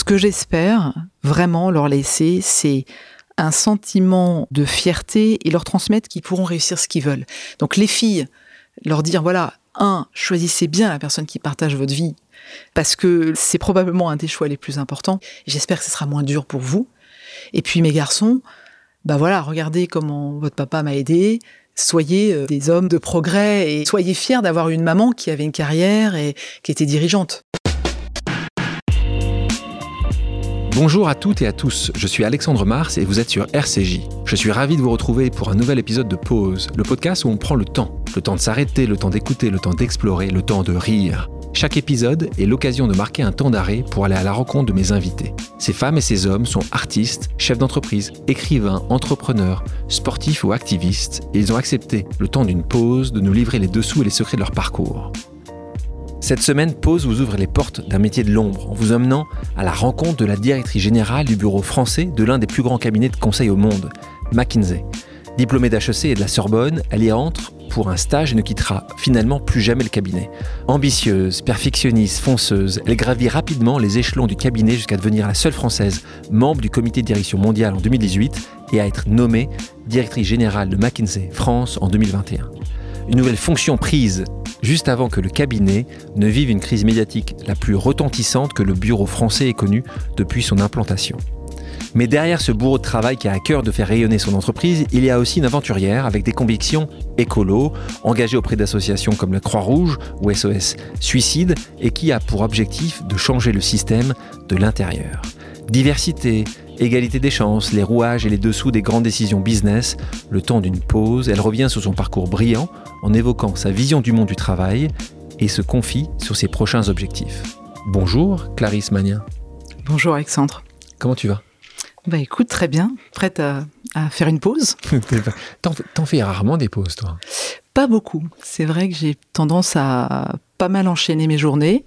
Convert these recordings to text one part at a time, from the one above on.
Ce que j'espère vraiment leur laisser, c'est un sentiment de fierté et leur transmettre qu'ils pourront réussir ce qu'ils veulent. Donc les filles, leur dire, voilà, un, choisissez bien la personne qui partage votre vie, parce que c'est probablement un des choix les plus importants. J'espère que ce sera moins dur pour vous. Et puis mes garçons, bah voilà, regardez comment votre papa m'a aidé. Soyez euh, des hommes de progrès et soyez fiers d'avoir une maman qui avait une carrière et qui était dirigeante. Bonjour à toutes et à tous, je suis Alexandre Mars et vous êtes sur RCJ. Je suis ravi de vous retrouver pour un nouvel épisode de Pause, le podcast où on prend le temps. Le temps de s'arrêter, le temps d'écouter, le temps d'explorer, le temps de rire. Chaque épisode est l'occasion de marquer un temps d'arrêt pour aller à la rencontre de mes invités. Ces femmes et ces hommes sont artistes, chefs d'entreprise, écrivains, entrepreneurs, sportifs ou activistes, et ils ont accepté, le temps d'une pause, de nous livrer les dessous et les secrets de leur parcours. Cette semaine, Pause vous ouvre les portes d'un métier de l'ombre en vous emmenant à la rencontre de la directrice générale du bureau français de l'un des plus grands cabinets de conseil au monde, McKinsey. Diplômée d'HEC et de la Sorbonne, elle y entre pour un stage et ne quittera finalement plus jamais le cabinet. Ambitieuse, perfectionniste, fonceuse, elle gravit rapidement les échelons du cabinet jusqu'à devenir la seule française membre du comité de direction mondial en 2018 et à être nommée directrice générale de McKinsey France en 2021. Une nouvelle fonction prise juste avant que le cabinet ne vive une crise médiatique la plus retentissante que le bureau français ait connue depuis son implantation. Mais derrière ce bourreau de travail qui a à cœur de faire rayonner son entreprise, il y a aussi une aventurière avec des convictions écolo, engagée auprès d'associations comme la Croix-Rouge ou SOS Suicide, et qui a pour objectif de changer le système de l'intérieur. Diversité, égalité des chances, les rouages et les dessous des grandes décisions business, le temps d'une pause, elle revient sur son parcours brillant en évoquant sa vision du monde du travail et se confie sur ses prochains objectifs. Bonjour Clarisse Magnin. Bonjour Alexandre. Comment tu vas? Bah écoute, très bien. Prête à, faire une pause T'en fais rarement des pauses, toi? Pas beaucoup. C'est vrai que j'ai tendance à pas mal enchaîner mes journées.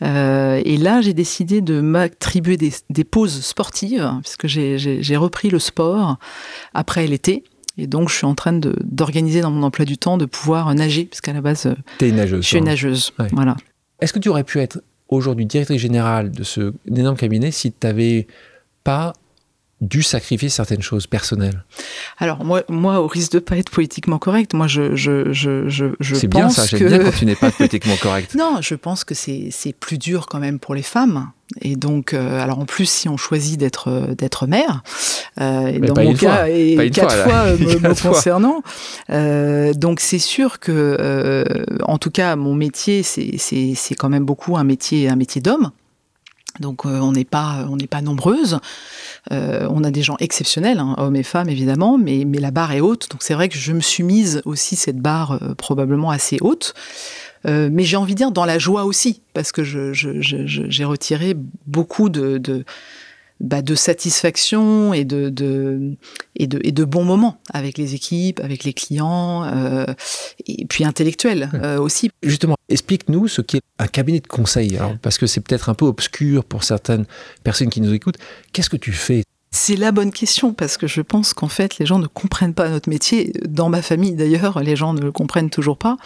Euh, et là, j'ai décidé de m'attribuer des, des, pauses sportives, puisque j'ai repris le sport après l'été. Et donc, je suis en train d'organiser dans mon emploi du temps de pouvoir nager, puisqu'à la base, es une nageuse, je suis une nageuse. Voilà. Est-ce que tu aurais pu être aujourd'hui directrice générale de ce énorme cabinet si tu n'avais pas dû sacrifier certaines choses personnelles Alors moi, moi, au risque de pas être politiquement correct, moi je je je je, je C'est bien ça, j'aime bien quand tu n'es pas politiquement correct. non, je pense que c'est c'est plus dur quand même pour les femmes. Et donc, euh, alors en plus, si on choisit d'être euh, d'être mère, euh, et dans mon cas, et quatre fois, me, concernant, euh, donc c'est sûr que, en tout cas, mon métier, c'est c'est c'est quand même beaucoup un métier un métier d'homme. Donc on n'est pas on n'est pas nombreuses. Euh, on a des gens exceptionnels, hein, hommes et femmes évidemment, mais, mais la barre est haute. Donc c'est vrai que je me suis mise aussi cette barre euh, probablement assez haute. Euh, mais j'ai envie de dire dans la joie aussi, parce que j'ai retiré beaucoup de, bah, de satisfaction et de, et de, et de bons moments avec les équipes, avec les clients, euh, et puis intellectuels euh, aussi. Justement, explique-nous ce qu'est un cabinet de conseil, parce que c'est peut-être un peu obscur pour certaines personnes qui nous écoutent. Qu'est-ce que tu fais c'est la bonne question parce que je pense qu'en fait les gens ne comprennent pas notre métier. Dans ma famille d'ailleurs, les gens ne le comprennent toujours pas.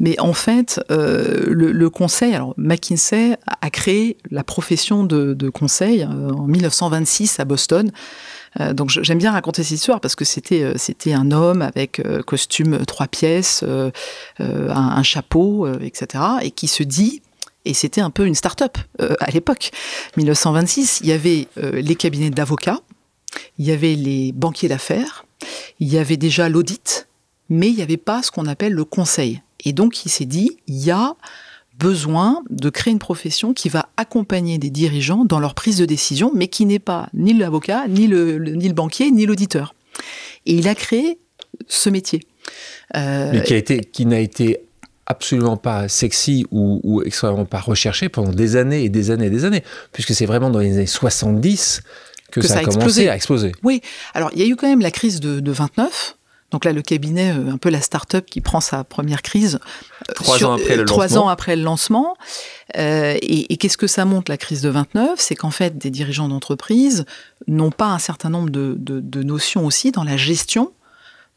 Mais en fait, euh, le, conseil, alors McKinsey a créé la profession de, conseil euh, en 1926 à Boston. Euh, donc j'aime bien raconter cette histoire parce que c'était c'était un homme avec costume trois pièces, un, chapeau, etc. et qui se dit et c'était un peu une start-up euh, à l'époque. 1926, il y avait euh, les cabinets d'avocats, il y avait les banquiers d'affaires, il y avait déjà l'audit, mais il n'y avait pas ce qu'on appelle le conseil. Et donc il s'est dit, il y a besoin de créer une profession qui va accompagner des dirigeants dans leur prise de décision, mais qui n'est pas ni l'avocat, ni le, ni le banquier, ni l'auditeur. Et il a créé ce métier. Euh, mais qui été, qui n'a été absolument pas sexy ou, extrêmement pas recherché pendant des années et des années et des années, puisque c'est vraiment dans les années 70 que, ça, a, commencé à exploser. Oui, alors il y a eu quand même la crise de, 29. Donc là, le cabinet, euh, un peu la start-up qui prend sa première crise. Euh, trois ans après le lancement. Trois ans après le lancement. Euh, et, qu'est-ce que ça montre, la crise de 29 C'est qu'en fait, des dirigeants d'entreprise n'ont pas un certain nombre de, de, notions aussi dans la gestion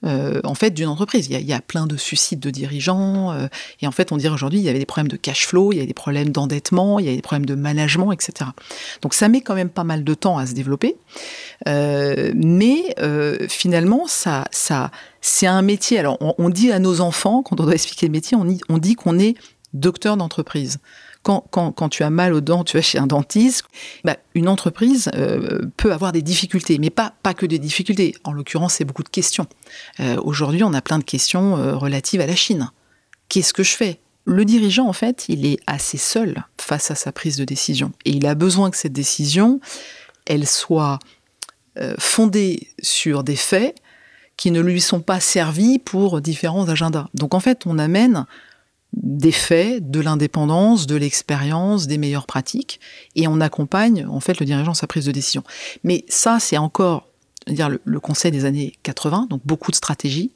euh, en fait d'une entreprise. Il y, a, plein de suicides de dirigeants euh, et en fait on dirait aujourd'hui il y avait des problèmes de cash flow, il y a des problèmes d'endettement, il y a des problèmes de management, etc. Donc ça met quand même pas mal de temps à se développer, euh, mais finalement ça, ça c'est un métier. Alors on, dit à nos enfants quand on doit expliquer le métier, on dit qu'on est docteur d'entreprise. Quand, tu as mal aux dents, tu vas chez un dentiste, bah, une entreprise euh, peut avoir des difficultés, mais pas, pas que des difficultés. En l'occurrence, c'est beaucoup de questions. Euh, aujourd'hui, on a plein de questions euh, relatives à la Chine. Qu'est-ce que je fais? Le dirigeant, en fait, il est assez seul face à sa prise de décision. Et il a besoin que cette décision, elle soit fondée sur des faits qui ne lui sont pas servis pour différents agendas. Donc en fait, on amène des faits, de l'indépendance, de l'expérience, des meilleures pratiques, et on accompagne en fait le dirigeant sa prise de décision. Mais ça, c'est encore dire le, conseil des années 80, donc beaucoup de stratégies.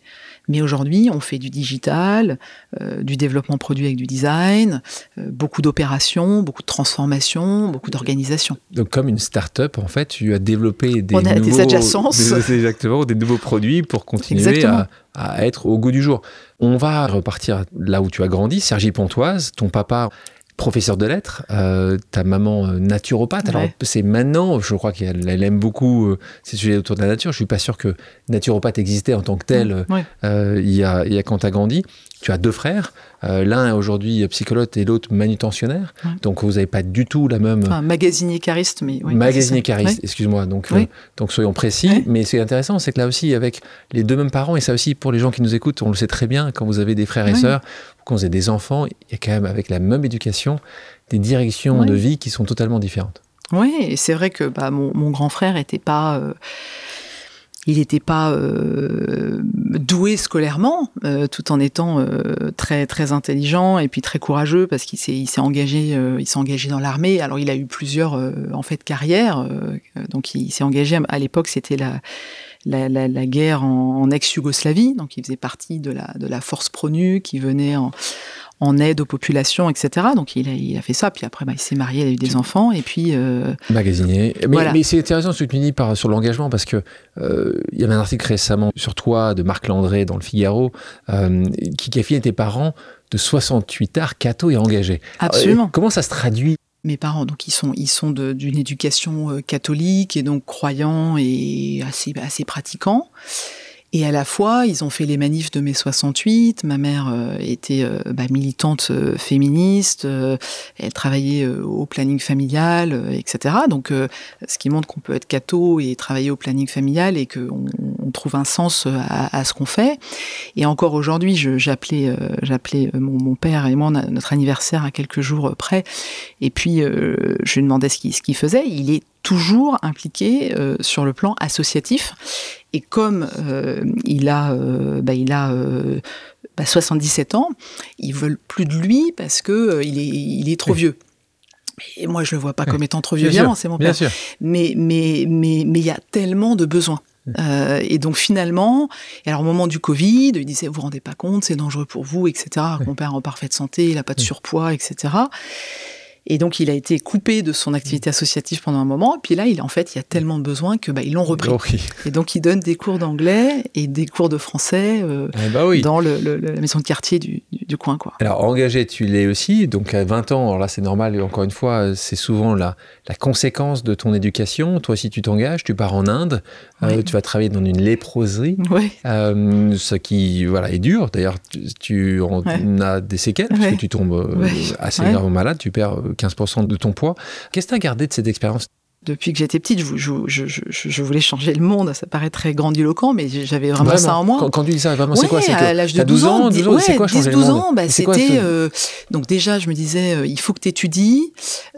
Mais aujourd'hui, on fait du digital, euh, du développement produit avec du design, euh, beaucoup d'opérations, beaucoup de transformations, beaucoup d'organisation. Donc, comme une start-up, en fait, tu as développé des, on a nouveaux, des adjacences. exactement, des nouveaux produits pour continuer à, à, être au goût du jour. On va repartir là où tu as grandi, Sergi Pontoise. Ton papa professeur de lettres, euh, ta maman euh, naturopathe. Alors c'est maintenant, je crois qu'elle aime beaucoup euh, ces sujets autour de la nature. Je suis pas sûr que naturopathe existait en tant que tel il, y a, il y a quand tu as grandi. Tu as deux frères, l'un est aujourd'hui psychologue et l'autre manutentionnaire. Donc vous n'avez pas du tout la même. Enfin, magasinier cariste, mais. magasinier cariste, excuse-moi. Donc, donc soyons précis. Mais c'est intéressant, c'est que là aussi, avec les deux mêmes parents, et ça aussi pour les gens qui nous écoutent, on le sait très bien, quand vous avez des frères et sœurs, quand vous avez des enfants, il y a quand même, avec la même éducation, des directions de vie qui sont totalement différentes. Oui, et c'est vrai que bah, mon, grand frère n'était pas. Euh, il n'était pas euh, doué scolairement, euh, tout en étant très très intelligent et puis très courageux parce qu'il s'est il s'est engagé il s'est engagé dans l'armée. Alors il a eu plusieurs en fait carrières, donc il s'est engagé à l'époque c'était la la, la, la, guerre en, en ex-Yougoslavie, donc il faisait partie de la, de la force pronu qui venait en, en aide aux populations, etc. Donc il a, il a fait ça, puis après bah, il s'est marié, il a eu des enfants, et puis... Euh. Mais, mais c'est intéressant ce que tu dis par, sur l'engagement, parce que euh, il y avait un article récemment sur toi de Marc Landré dans le Figaro, euh, qui qualifiait tes parents de 68 arts cathos et engagés. Absolument. comment ça se traduit mes parents, donc ils sont, ils sont d'une éducation euh, catholique et donc croyants et assez, assez pratiquants. Et à la fois, ils ont fait les manifs de mai 68. Ma mère euh, était euh, bah, militante euh, féministe. elle travaillait au planning familial, etc. Donc, ce qui montre qu'on peut être catho et travailler au planning familial et qu'on on trouve un sens à, ce qu'on fait. Et encore aujourd'hui, j'appelais, mon, père et moi notre anniversaire à quelques jours près. Et puis, je lui demandais ce qu'il, faisait. Il est toujours impliqué sur le plan associatif. Et comme euh, il a, euh, bah, il a bah, 77 ans, ils veulent plus de lui parce que il est, il est trop vieux. Et moi, je le vois pas comme étant trop vieux, bien c'est mon père. Sûr. Mais mais mais mais il y a tellement de besoins. et donc finalement, et alors au moment du Covid, il disait vous vous rendez pas compte, c'est dangereux pour vous, etc. Mon père en parfaite santé, il a pas de surpoids, etc. Et donc, il a été coupé de son activité associative pendant un moment. Et puis là, il, en fait, il y a tellement de besoins que bah, ils l'ont repris. Et donc, il donne des cours d'anglais et des cours de français euh, eh bah dans le, la maison de quartier du, du, coin. Quoi. Alors, engagé, tu l'es aussi. Donc, à 20 ans, alors là, c'est normal. Encore une fois, c'est souvent la, la conséquence de ton éducation. Toi, si tu t'engages, tu pars en Inde. Euh, tu vas travailler dans une léproserie. Euh, ce qui voilà, est dur. D'ailleurs, tu, en as des séquelles parce que tu tombes assez gravement malade. Tu perds 15% de ton poids. Qu'est-ce que tu as gardé de cette expérience depuis que j'étais petite, je, je, je, voulais changer le monde. Ça paraît très grandiloquent, mais j'avais vraiment, ça en moi. Quand, tu dis ça, vraiment, c'est quoi? C'est à l'âge de 12 ans, 12 ans, c'est quoi changer 12 ans, bah, c'était. Euh, donc déjà, je me disais, euh, il faut que tu étudies.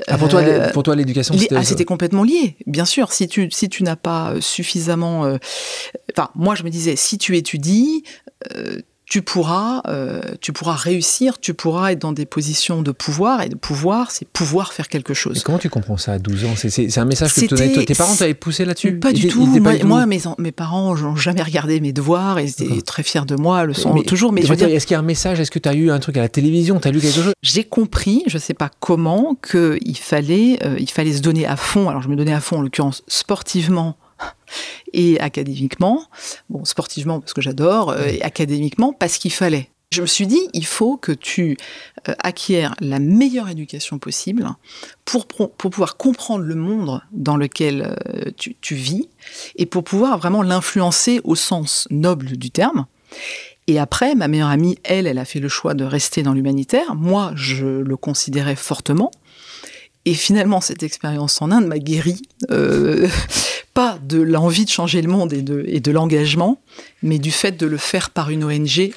Ah, pour, toi, euh, pour toi, l'éducation, c'était. Ah, c'était complètement lié, bien sûr. Si tu si tu n'as pas suffisamment, enfin, moi, je me disais, si tu étudies tu pourras, euh, tu pourras réussir, tu pourras être dans des positions de pouvoir, et de pouvoir, c'est pouvoir faire quelque chose. comment tu comprends ça à 12 ans? C'est un message que tu donnais. Tes parents t'avaient poussé là-dessus? Pas du tout. moi, mes, mes, parents n'ont jamais regardé mes devoirs et étaient très fiers de moi, le sont toujours. Mais, je veux dire, est-ce qu'il y a un message? Est-ce que tu as eu un truc à la télévision? Tu as lu quelque chose? J'ai compris, je ne sais pas comment, qu'il fallait, euh, il fallait se donner à fond. Alors, je me donnais à fond, en l'occurrence, sportivement et académiquement, bon, sportivement parce que j'adore, euh, et académiquement parce qu'il fallait. Je me suis dit, il faut que tu euh, acquières la meilleure éducation possible pour, pour, pouvoir comprendre le monde dans lequel euh, tu, tu, vis et pour pouvoir vraiment l'influencer au sens noble du terme. Et après, ma meilleure amie, elle, elle a fait le choix de rester dans l'humanitaire. Moi, je le considérais fortement. Et finalement, cette expérience en Inde m'a guéri, euh, pas de l'envie de changer le monde et de, et de l'engagement, mais du fait de le faire par une ONG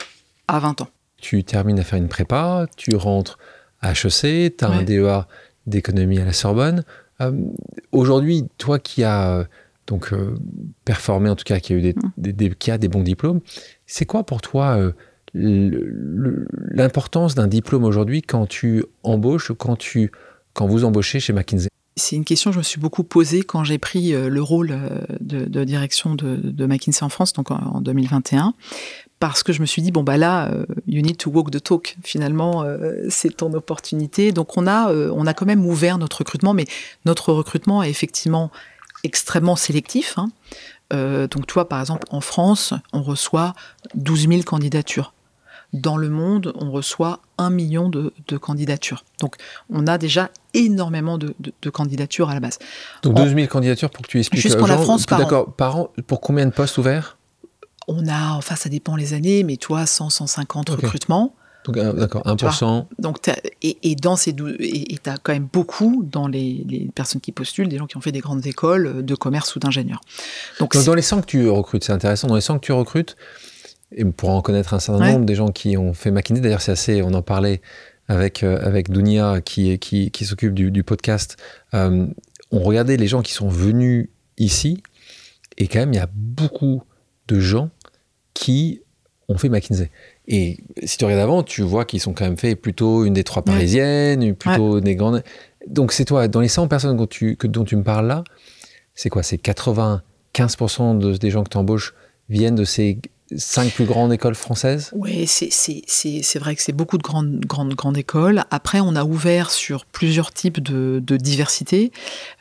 à 20 ans. Tu termines à faire une prépa, tu rentres à HEC, tu as un DEA d'économie à la Sorbonne. Euh, aujourd'hui, toi qui as donc euh, performé, en tout cas qui a eu des, mm. des, qui a des bons diplômes, c'est quoi pour toi euh, l'importance d'un diplôme aujourd'hui quand tu embauches, quand tu quand vous embauchez chez McKinsey? C'est une question que je me suis beaucoup posée quand j'ai pris euh, le rôle euh, de, direction de, McKinsey en France, donc en, 2021, parce que je me suis dit bon bah là, euh, you need to walk the talk. Finalement, c'est ton opportunité. Donc on a on a quand même ouvert notre recrutement, mais notre recrutement est effectivement extrêmement sélectif. Hein. donc toi, par exemple, en France, on reçoit 12 000 candidatures dans le monde, on reçoit un million de, candidatures. Donc, on a déjà énormément de, candidatures à la base. Donc, 12 000 candidatures pour que tu expliques. Juste pour la France, par D'accord, par an, pour combien de postes ouverts? On a, enfin, ça dépend les années, mais toi, 100, 150 recrutements. Donc, d'accord, 1%. Donc, et, dans ces et tu as quand même beaucoup dans les, personnes qui postulent, des gens qui ont fait des grandes écoles de commerce ou d'ingénieurs. Donc, Donc dans les 100 que tu recrutes, c'est intéressant, dans les 100 que tu recrutes, et pour en connaître un certain nombre, des gens qui ont fait McKinsey. D'ailleurs, c'est assez, on en parlait avec, euh, avec Dunia qui, qui, qui s'occupe du, podcast. Euh, on regardait les gens qui sont venus ici, et quand même, il y a beaucoup de gens qui ont fait McKinsey. Et si tu regardes avant, tu vois qu'ils sont quand même fait plutôt une des trois parisiennes, plutôt des grandes. Donc c'est toi, dans les 100 personnes dont tu, que, dont tu me parles là, c'est quoi? C'est 95% de, des gens que tu embauches viennent de ces cinq plus grandes écoles françaises? Oui, c'est vrai que c'est beaucoup de grandes, grandes, grandes écoles. Après, on a ouvert sur plusieurs types de, diversité,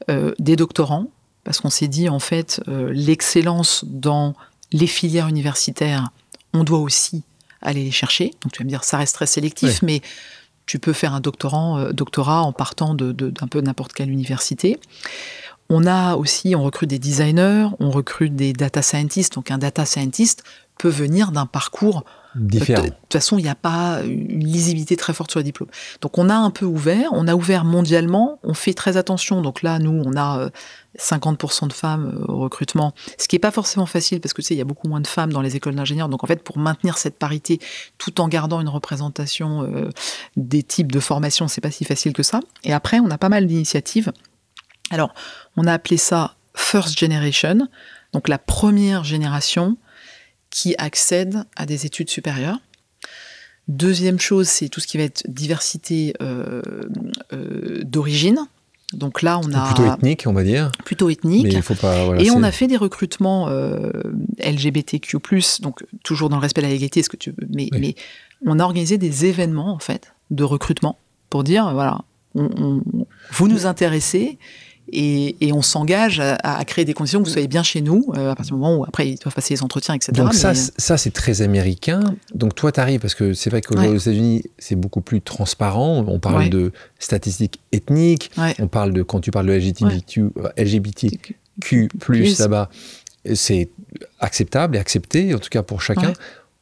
euh, des doctorants, parce qu'on s'est dit, en fait, euh, l'excellence dans les filières universitaires, on doit aussi aller les chercher. Donc tu vas me dire, ça reste très sélectif, mais tu peux faire un doctorant, euh, doctorat en partant d'un de, peu n'importe quelle université. On a aussi, on recrute des designers, on recrute des data scientists. Donc un data scientist peut venir d'un parcours différent. De, toute façon, il n'y a pas une lisibilité très forte sur les diplômes. Donc on a un peu ouvert, on a ouvert mondialement, on fait très attention. Donc là, nous, on a 50% euh, de femmes euh, au recrutement, ce qui n'est pas forcément facile parce que tu sais, il y a beaucoup moins de femmes dans les écoles d'ingénieurs. Donc en fait, pour maintenir cette parité tout en gardant une représentation euh, des types de formation, c'est pas si facile que ça. Et après, on a pas mal d'initiatives. Alors, on a appelé ça First Generation, donc la première génération qui accèdent à des études supérieures. Deuxième chose, c'est tout ce qui va être diversité euh, euh, d'origine. Donc là, on a plutôt ethnique, on va dire. Plutôt ethnique. Mais il faut pas. et on a fait des recrutements euh, LGBTQ+, donc toujours dans le respect de la légalité, ce que tu mais, mais on a organisé des événements en fait de recrutement pour dire voilà, vous nous intéressez et, on s'engage à, créer des conditions que vous soyez bien chez nous euh, à partir du moment où après ils doivent passer les entretiens, etc. Donc ça, ça c'est très américain. Donc toi, tu arrives parce que c'est vrai qu'aux États-Unis, c'est beaucoup plus transparent. On parle de statistiques ethniques, on parle de quand tu parles de LGBTQ, LGBTQ plus là-bas, c'est acceptable et accepté en tout cas pour chacun.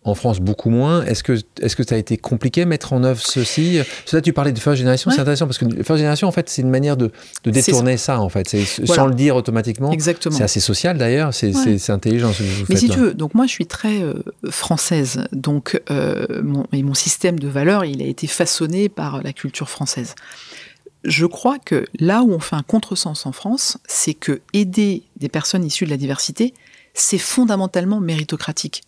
En France, beaucoup moins. Est-ce que est-ce que ça a été compliqué mettre en œuvre ceci? Là, tu parlais de first génération, c'est intéressant parce que first génération, en fait, c'est une manière de, détourner ça, en fait, sans le dire automatiquement. Exactement. C'est assez social d'ailleurs, c'est intelligent ce que vous Mais si tu veux, donc moi, je suis très euh, française, donc euh, mon, et mon système de valeurs, il a été façonné par la culture française. Je crois que là où on fait un contresens en France, c'est que aider des personnes issues de la diversité, c'est fondamentalement méritocratique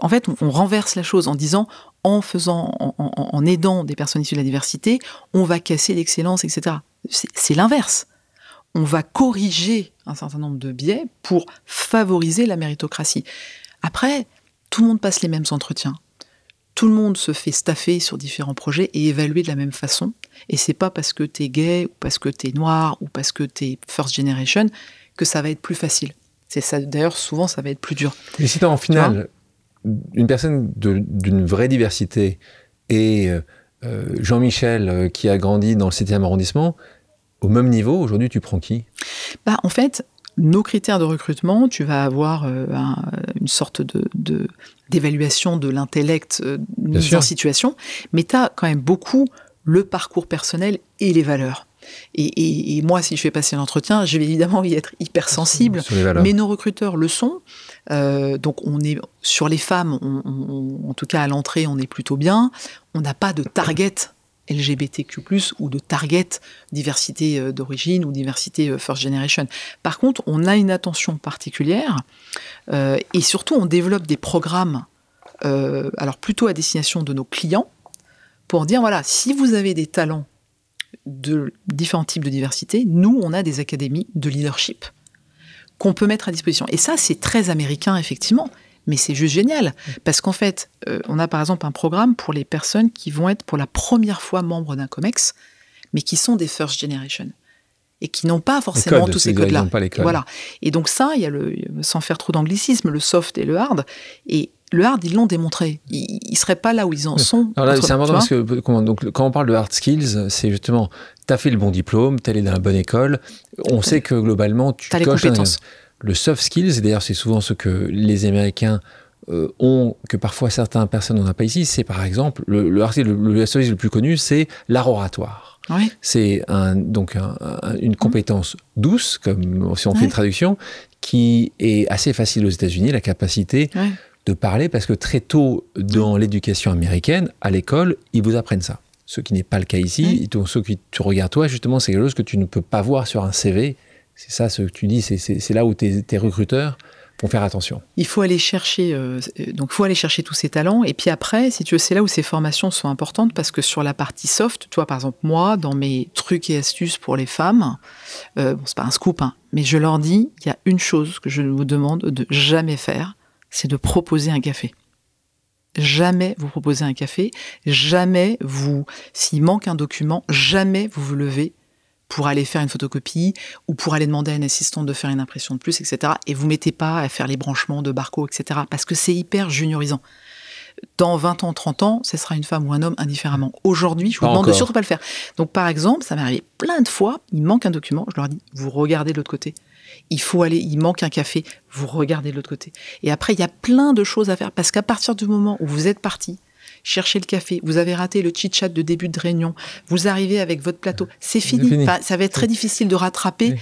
en fait, on, renverse la chose en disant, en faisant, en, aidant des personnes issues de la diversité, on va casser l'excellence, etc. C'est l'inverse. On va corriger un certain nombre de biais pour favoriser la méritocratie. Après, tout le monde passe les mêmes entretiens. Tout le monde se fait staffer sur différents projets et évaluer de la même façon. Et c'est pas parce que tu es gay, ou parce que tu es noir, ou parce que tu es first generation que ça va être plus facile. C'est ça. D'ailleurs, souvent, ça va être plus dur. Mais si en finale, une personne d'une vraie diversité et euh, euh, Jean-Michel euh, qui a grandi dans le 7e arrondissement, au même niveau, aujourd'hui, tu prends qui? Bah, En fait, nos critères de recrutement, tu vas avoir une sorte de, d'évaluation de, l'intellect mise en situation, mais tu as quand même beaucoup le parcours personnel et les valeurs. Et, moi, si je fais passer l'entretien, je vais évidemment y être hypersensible, mais nos recruteurs le sont. Euh, donc on est sur les femmes, en tout cas à l'entrée, on est plutôt bien. On n'a pas de target LGBTQ+, ou de target diversité euh, d'origine ou diversité euh, first generation. Par contre, on a une attention particulière et surtout on développe des programmes, alors plutôt à destination de nos clients, pour dire voilà, si vous avez des talents de différents types de diversité, nous, on a des académies de leadership qu'on peut mettre à disposition. Et ça, c'est très américain, effectivement, mais c'est juste génial. Parce qu'en fait, euh, on a par exemple un programme pour les personnes qui vont être pour la première fois membres d'un COMEX, mais qui sont des first generation et qui n'ont pas forcément tous ces codes-là. Voilà. Et donc ça, il y a le, sans faire trop d'anglicisme, le soft et le hard. Et le hard, ils l'ont démontré. Ils ne seraient pas là où ils en sont. c'est important parce que donc, quand on parle de hard skills, c'est justement, tu as fait le bon diplôme, tu es allé dans la bonne école. On sait que globalement, tu as les compétences. Le soft skills, et d'ailleurs, c'est souvent ce que les Américains euh, ont, que parfois certaines personnes n'ont pas ici, c'est par exemple, le, le, hard le, le, le plus connu, c'est l'art oratoire. C'est un, donc une compétence douce, comme si on fait une traduction, qui est assez facile aux États-Unis, la capacité de parler parce que très tôt dans l'éducation américaine, à l'école, ils vous apprennent ça. Ce qui n'est pas le cas ici. Donc, ce que tu regardes toi, justement, c'est quelque chose que tu ne peux pas voir sur un CV. C'est ça ce que tu dis, c'est là où tes, tes recruteurs vont faire attention. Il faut aller chercher, euh, donc faut aller chercher tous ces talents. Et puis après, si tu veux, c'est là où ces formations sont importantes parce que sur la partie soft, toi, par exemple, moi, dans mes trucs et astuces pour les femmes, euh, bon, c'est pas un scoop, hein, mais je leur dis, il y a une chose que je vous demande de jamais faire, c'est de proposer un café. Jamais vous proposez un café, jamais vous, s'il manque un document, jamais vous vous levez pour aller faire une photocopie ou pour aller demander à un assistant de faire une impression de plus, etc. Et vous mettez pas à faire les branchements de barco, etc. Parce que c'est hyper juniorisant. Dans 20 ans, 30 ans, ce sera une femme ou un homme indifféremment. Aujourd'hui, je vous demande de surtout pas le faire. Donc, par exemple, ça m'est arrivé plein de fois, il manque un document, je leur dis, vous regardez de l'autre côté il faut aller, il manque un café, vous regardez de l'autre côté. Et après, il y a plein de choses à faire parce qu'à partir du moment où vous êtes parti, chercher le café, vous avez raté le chit-chat de début de réunion, vous arrivez avec votre plateau, c'est fini. ça va être très difficile de rattraper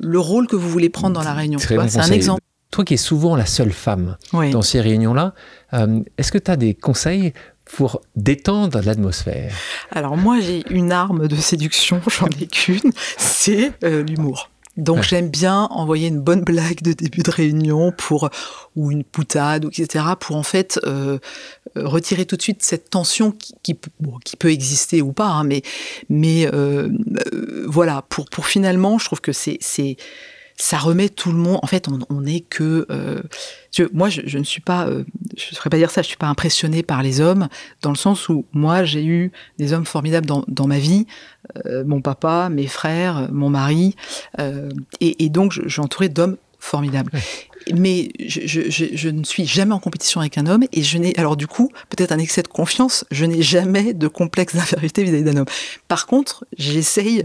le rôle que vous voulez prendre dans la réunion. C'est un exemple. Toi qui es souvent la seule femme dans ces réunions-là, euh, est-ce que tu as des conseils pour détendre l'atmosphère? Alors moi j'ai une arme de séduction, j'en ai qu'une, c'est euh, l'humour. Donc j'aime bien envoyer une bonne blague de début de réunion pour ou une poutade ou etc pour en fait euh, euh, retirer tout de suite cette tension qui, qui, qui peut exister ou pas hein, mais mais euh, euh, voilà pour pour finalement je trouve que c'est c'est ça remet tout le monde. En fait, on n'est que. Euh, moi, je, je, ne suis pas. Euh, je ne saurais pas dire ça. Je suis pas impressionnée par les hommes, dans le sens où moi, j'ai eu des hommes formidables dans, dans ma vie. Euh, mon papa, mes frères, mon mari. Euh, et, et, donc, j'ai entouré d'hommes formidables mais je, ne suis jamais en compétition avec un homme et je n'ai, alors du coup, peut-être un excès de confiance, je n'ai jamais de complexe d'infériorité vis-à-vis d'un homme. Par contre, j'essaye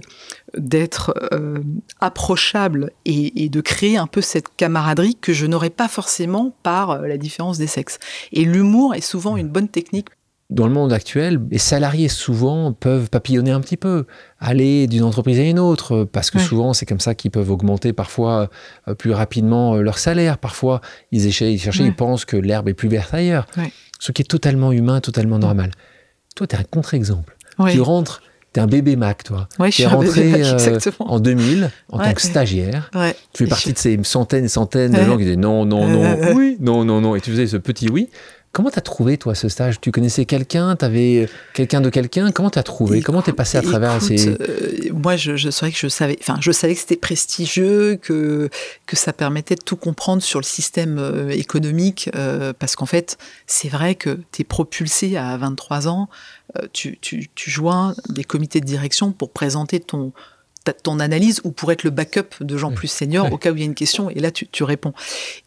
d'être euh, approchable et, de créer un peu cette camaraderie que je n'aurais pas forcément par la différence des sexes. Et l'humour est souvent une bonne technique dans le monde actuel, les salariés souvent peuvent papillonner un petit peu, aller d'une entreprise à une autre, parce que souvent c'est comme ça qu'ils peuvent augmenter parfois euh, plus rapidement euh, leur salaire. Parfois ils, ils cherchent, ils pensent que l'herbe est plus verte ailleurs. Ce qui est totalement humain, totalement normal. Toi, tu es un contre-exemple. Tu rentres, tu es un bébé Mac, toi. tu es rentré euh, en 2000 en tant que stagiaire. Tu fais partie de ces centaines et centaines de gens qui disaient non, non, non, oui, non, non, non. Et tu faisais ce petit oui. Comment t'as trouvé, toi, ce stage? Tu connaissais quelqu'un? T'avais quelqu'un de quelqu'un? Comment t'as trouvé? Comment t'es passé à travers ces... Euh, moi, je, je savais que je savais, enfin, je savais que c'était prestigieux, que, que ça permettait de tout comprendre sur le système euh, économique, euh, parce qu'en fait, c'est vrai que tu es propulsé à 23 ans, tu, tu, tu joins des comités de direction pour présenter ton, ton analyse ou pour être le backup de gens plus seniors au cas où il y a une question et là tu, tu réponds.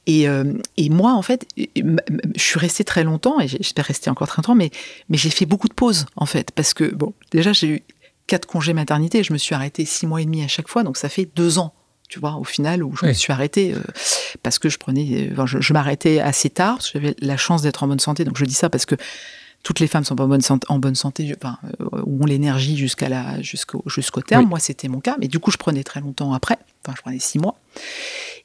Et, euh, et, moi en fait, je suis restée très longtemps et j'espère rester encore très longtemps, mais, mais j'ai fait beaucoup de pauses en fait parce que bon, déjà j'ai eu quatre congés maternité, je me suis arrêtée six mois et demi à chaque fois, donc ça fait deux ans. Tu vois, au final, où je me suis arrêtée euh, parce que je prenais, enfin, je, je m'arrêtais assez tard, parce que j'avais la chance d'être en bonne santé. Donc je dis ça parce que toutes les femmes sont pas en bonne santé, en bonne santé enfin, euh, ont l'énergie jusqu'à la, jusqu'au, jusqu'au terme. Moi, c'était mon cas. Mais du coup, je prenais très longtemps après. Enfin, je prenais six mois.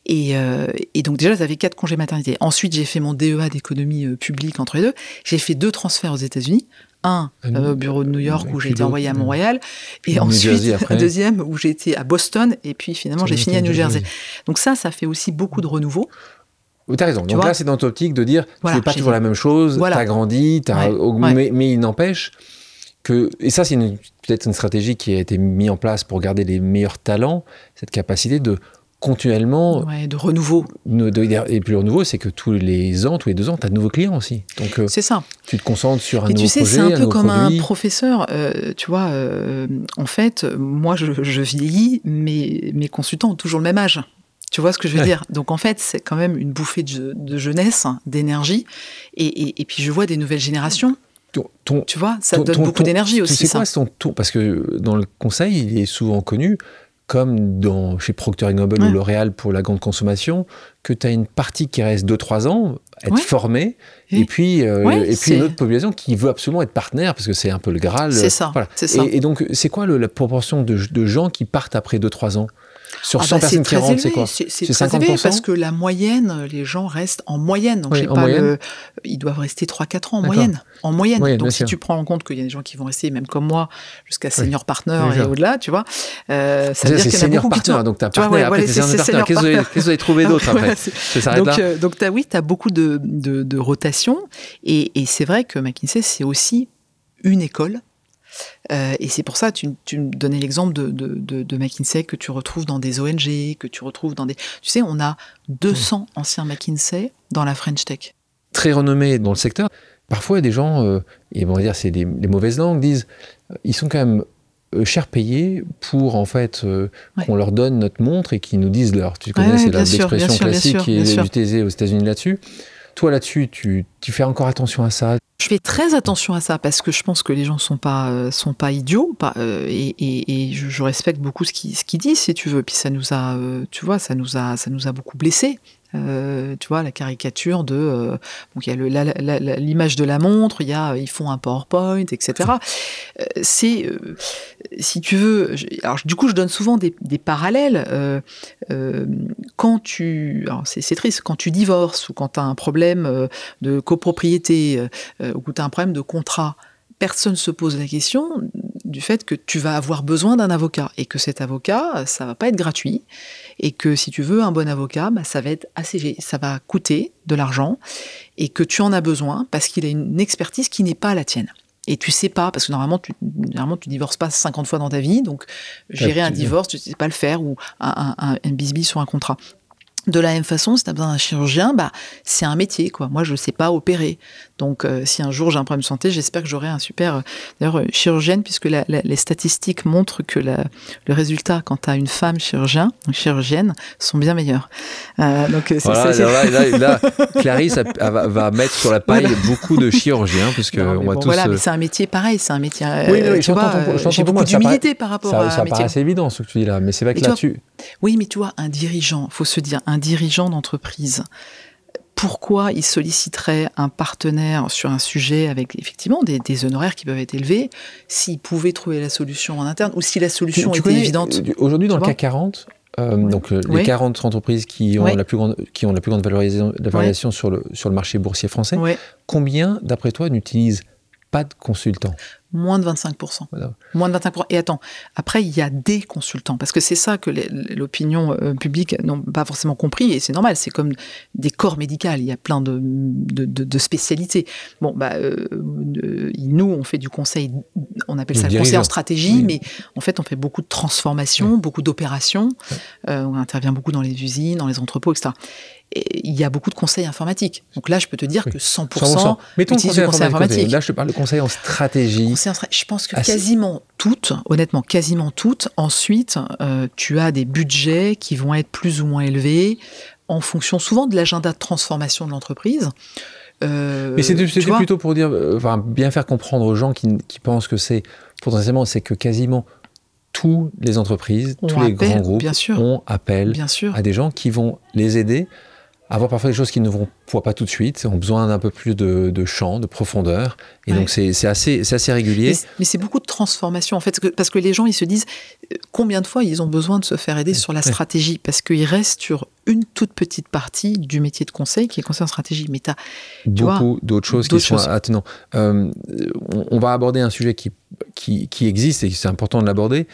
Et, euh, et donc, déjà, j'avais quatre congés maternité. Ensuite, j'ai fait mon DEA d'économie euh, publique entre les deux. J'ai fait deux transferts aux États-Unis. Un au bureau de New York où j'ai été envoyé à Montréal, et ensuite un deuxième où j'ai été à Boston, et puis finalement j'ai fini à New Jersey. Donc ça, ça fait aussi beaucoup de renouveau. Tu as raison. Donc là, c'est dans ton optique de dire, voilà, tu pas toujours la même chose, tu as grandi, as mais, il n'empêche que, et ça, c'est peut-être une stratégie qui a été mise en place pour garder les meilleurs talents, cette capacité de continuellement. de renouveau. et puis le renouveau, c'est que tous les ans, tous les deux ans, tu as de nouveaux clients aussi. Donc, euh, c'est ça. Tu te concentres sur un et nouveau projet. Tu sais, c'est un, peu comme un professeur. Euh, tu vois, euh, en fait, moi, je, je vieillis, mais mes consultants ont toujours le même âge. Tu vois ce que je veux dire? Donc en fait, c'est quand même une bouffée de, jeunesse, d'énergie. Et, puis je vois des nouvelles générations. tu vois, ça donne beaucoup d'énergie aussi. C'est quoi ton tour Parce que dans le conseil, il est souvent connu, comme dans, chez Procter Gamble ou L'Oréal pour la grande consommation, que tu as une partie qui reste 2-3 ans, être formée, et, puis, euh, et puis une autre population qui veut absolument être partenaire, parce que c'est un peu le Graal. C'est ça. Et, donc, c'est quoi la proportion de, de gens qui partent après 2-3 ans? Sur 100 ah bah, personnes qui rentrent, c'est quoi C'est 50% parce que la moyenne, les gens restent en moyenne. Donc, pas ils doivent rester 3-4 ans en moyenne. En moyenne. donc, si tu prends en compte qu'il y a des gens qui vont rester, même comme moi, jusqu'à senior partner et au-delà, tu vois, euh, ça veut dire qu'il y en a beaucoup partner, qui Donc, tu as partner, après, c'est senior partner. Qu'est-ce que vous avez trouvé d'autre après Donc, euh, oui, tu as beaucoup de, de, de rotation. Et, et c'est vrai que McKinsey, c'est aussi une école euh, et c'est pour ça, tu, tu me donnais l'exemple de, de, de, McKinsey que tu retrouves dans des ONG, que tu retrouves dans des... Tu sais, on a 200 anciens McKinsey dans la French Tech. Très renommés dans le secteur. Parfois, des gens, euh, et on va dire c'est des, mauvaises langues, disent, euh, ils sont quand même cher payés pour en fait qu'on leur donne notre montre et qu'ils nous disent leur. Tu connais, c'est l'expression classique qui est utilisée aux États-Unis là-dessus. Toi là-dessus, tu, fais encore attention à ça? Je fais très attention à ça parce que je pense que les gens sont pas euh, sont pas idiots pas, euh, et, et, je, respecte beaucoup ce qu'ils ce disent si tu veux. Puis ça nous a, euh, tu vois, ça nous a ça nous a beaucoup blessés. Euh, tu vois, la caricature de. Euh, donc, il y a l'image de la montre, il y a, ils font un PowerPoint, etc. Euh, c'est, euh, si tu veux. Alors, du coup, je donne souvent des, des parallèles. quand tu. C'est triste, quand tu divorces ou quand tu as un problème de copropriété ou que tu as un problème de contrat, personne se pose la question du fait que tu vas avoir besoin d'un avocat et que cet avocat, ça va pas être gratuit et que si tu veux un bon avocat, bah, ça va être assez, ça va coûter de l'argent et que tu en as besoin parce qu'il a une expertise qui n'est pas la tienne. Et tu sais pas, parce que normalement tu, normalement, tu divorces pas 50 fois dans ta vie, donc gérer un divorce, tu sais pas le faire, ou un, un, un bisbis sur un contrat. De la même façon, si tu as besoin d'un chirurgien, bah, c'est un métier. quoi. Moi, je ne sais pas opérer. Donc, euh, si un jour j'ai un problème de santé, j'espère que j'aurai un super euh, d'ailleurs euh, chirurgienne, puisque les statistiques montrent que le résultat quand tu as une femme chirurgien, chirurgienne, sont bien meilleurs. donc, voilà, là, là, Clarisse va, mettre sur la paille beaucoup de chirurgiens, parce que on va tous. Voilà, mais c'est un métier pareil, c'est un métier. Oui, oui, tu vois, j'ai beaucoup d'humilité par rapport ça, à. Ça paraît assez évident ce que tu dis là, mais c'est vrai que là-dessus. Oui, mais tu vois, un dirigeant, faut se dire, un dirigeant d'entreprise, pourquoi il solliciterait un partenaire sur un sujet avec effectivement des, honoraires qui peuvent être élevés s'il pouvait trouver la solution en interne ou si la solution était évidente euh, Aujourd'hui, dans le CAC 40, euh, donc euh, les 40 entreprises qui ont, la plus grande, qui ont la plus grande valorisation, sur, le, sur le marché boursier français, combien, d'après toi, n'utilisent pas de consultants Moins de 25%. Moins de 25%. Et attends, après, il y a des consultants, parce que c'est ça que l'opinion euh, publique n'a pas forcément compris, et c'est normal, c'est comme des corps médicaux, il y a plein de, de, de, spécialités. Bon, bah, euh, nous, on fait du conseil, on appelle ça le conseil en stratégie, mais en fait, on fait beaucoup de transformations, beaucoup d'opérations, euh, on intervient beaucoup dans les usines, dans les entrepôts, etc. il y a beaucoup de conseils informatiques. Donc là, je peux te dire que 100%, 100%. Mettons utilisent conseil conseil informatique. Là, je te parle de conseils en stratégie. Conseil en stra- Je pense que Ah, quasiment toutes, honnêtement, quasiment toutes. Ensuite, euh, tu as des budgets qui vont être plus ou moins élevés en fonction souvent de l'agenda de transformation de l'entreprise. Euh, Mais c'était plutôt pour dire, euh, enfin, bien faire comprendre aux gens qui, qui pensent que c'est potentiellement, c'est que quasiment toutes les entreprises, On tous les grands groupes bien sûr. ont appel Bien sûr. à des gens qui vont les aider à voir parfois des choses qu'ils ne vont- voient pas tout de suite, ont besoin d'un peu plus de, de champ, de profondeur. Et Ouais. donc, c'est assez, assez régulier. Mais, c'est beaucoup de transformation en fait, parce que, les gens ils se disent euh, combien de fois ils ont besoin de se faire aider sur la Ouais. stratégie, parce qu'ils restent sur une toute petite partie du métier de conseil qui est conseil en stratégie. Mais t'as- vois, beaucoup d'autres choses qui sont choses. attenants. Euh, on, on va aborder un sujet qui, qui, qui existe et c'est important de l'aborder.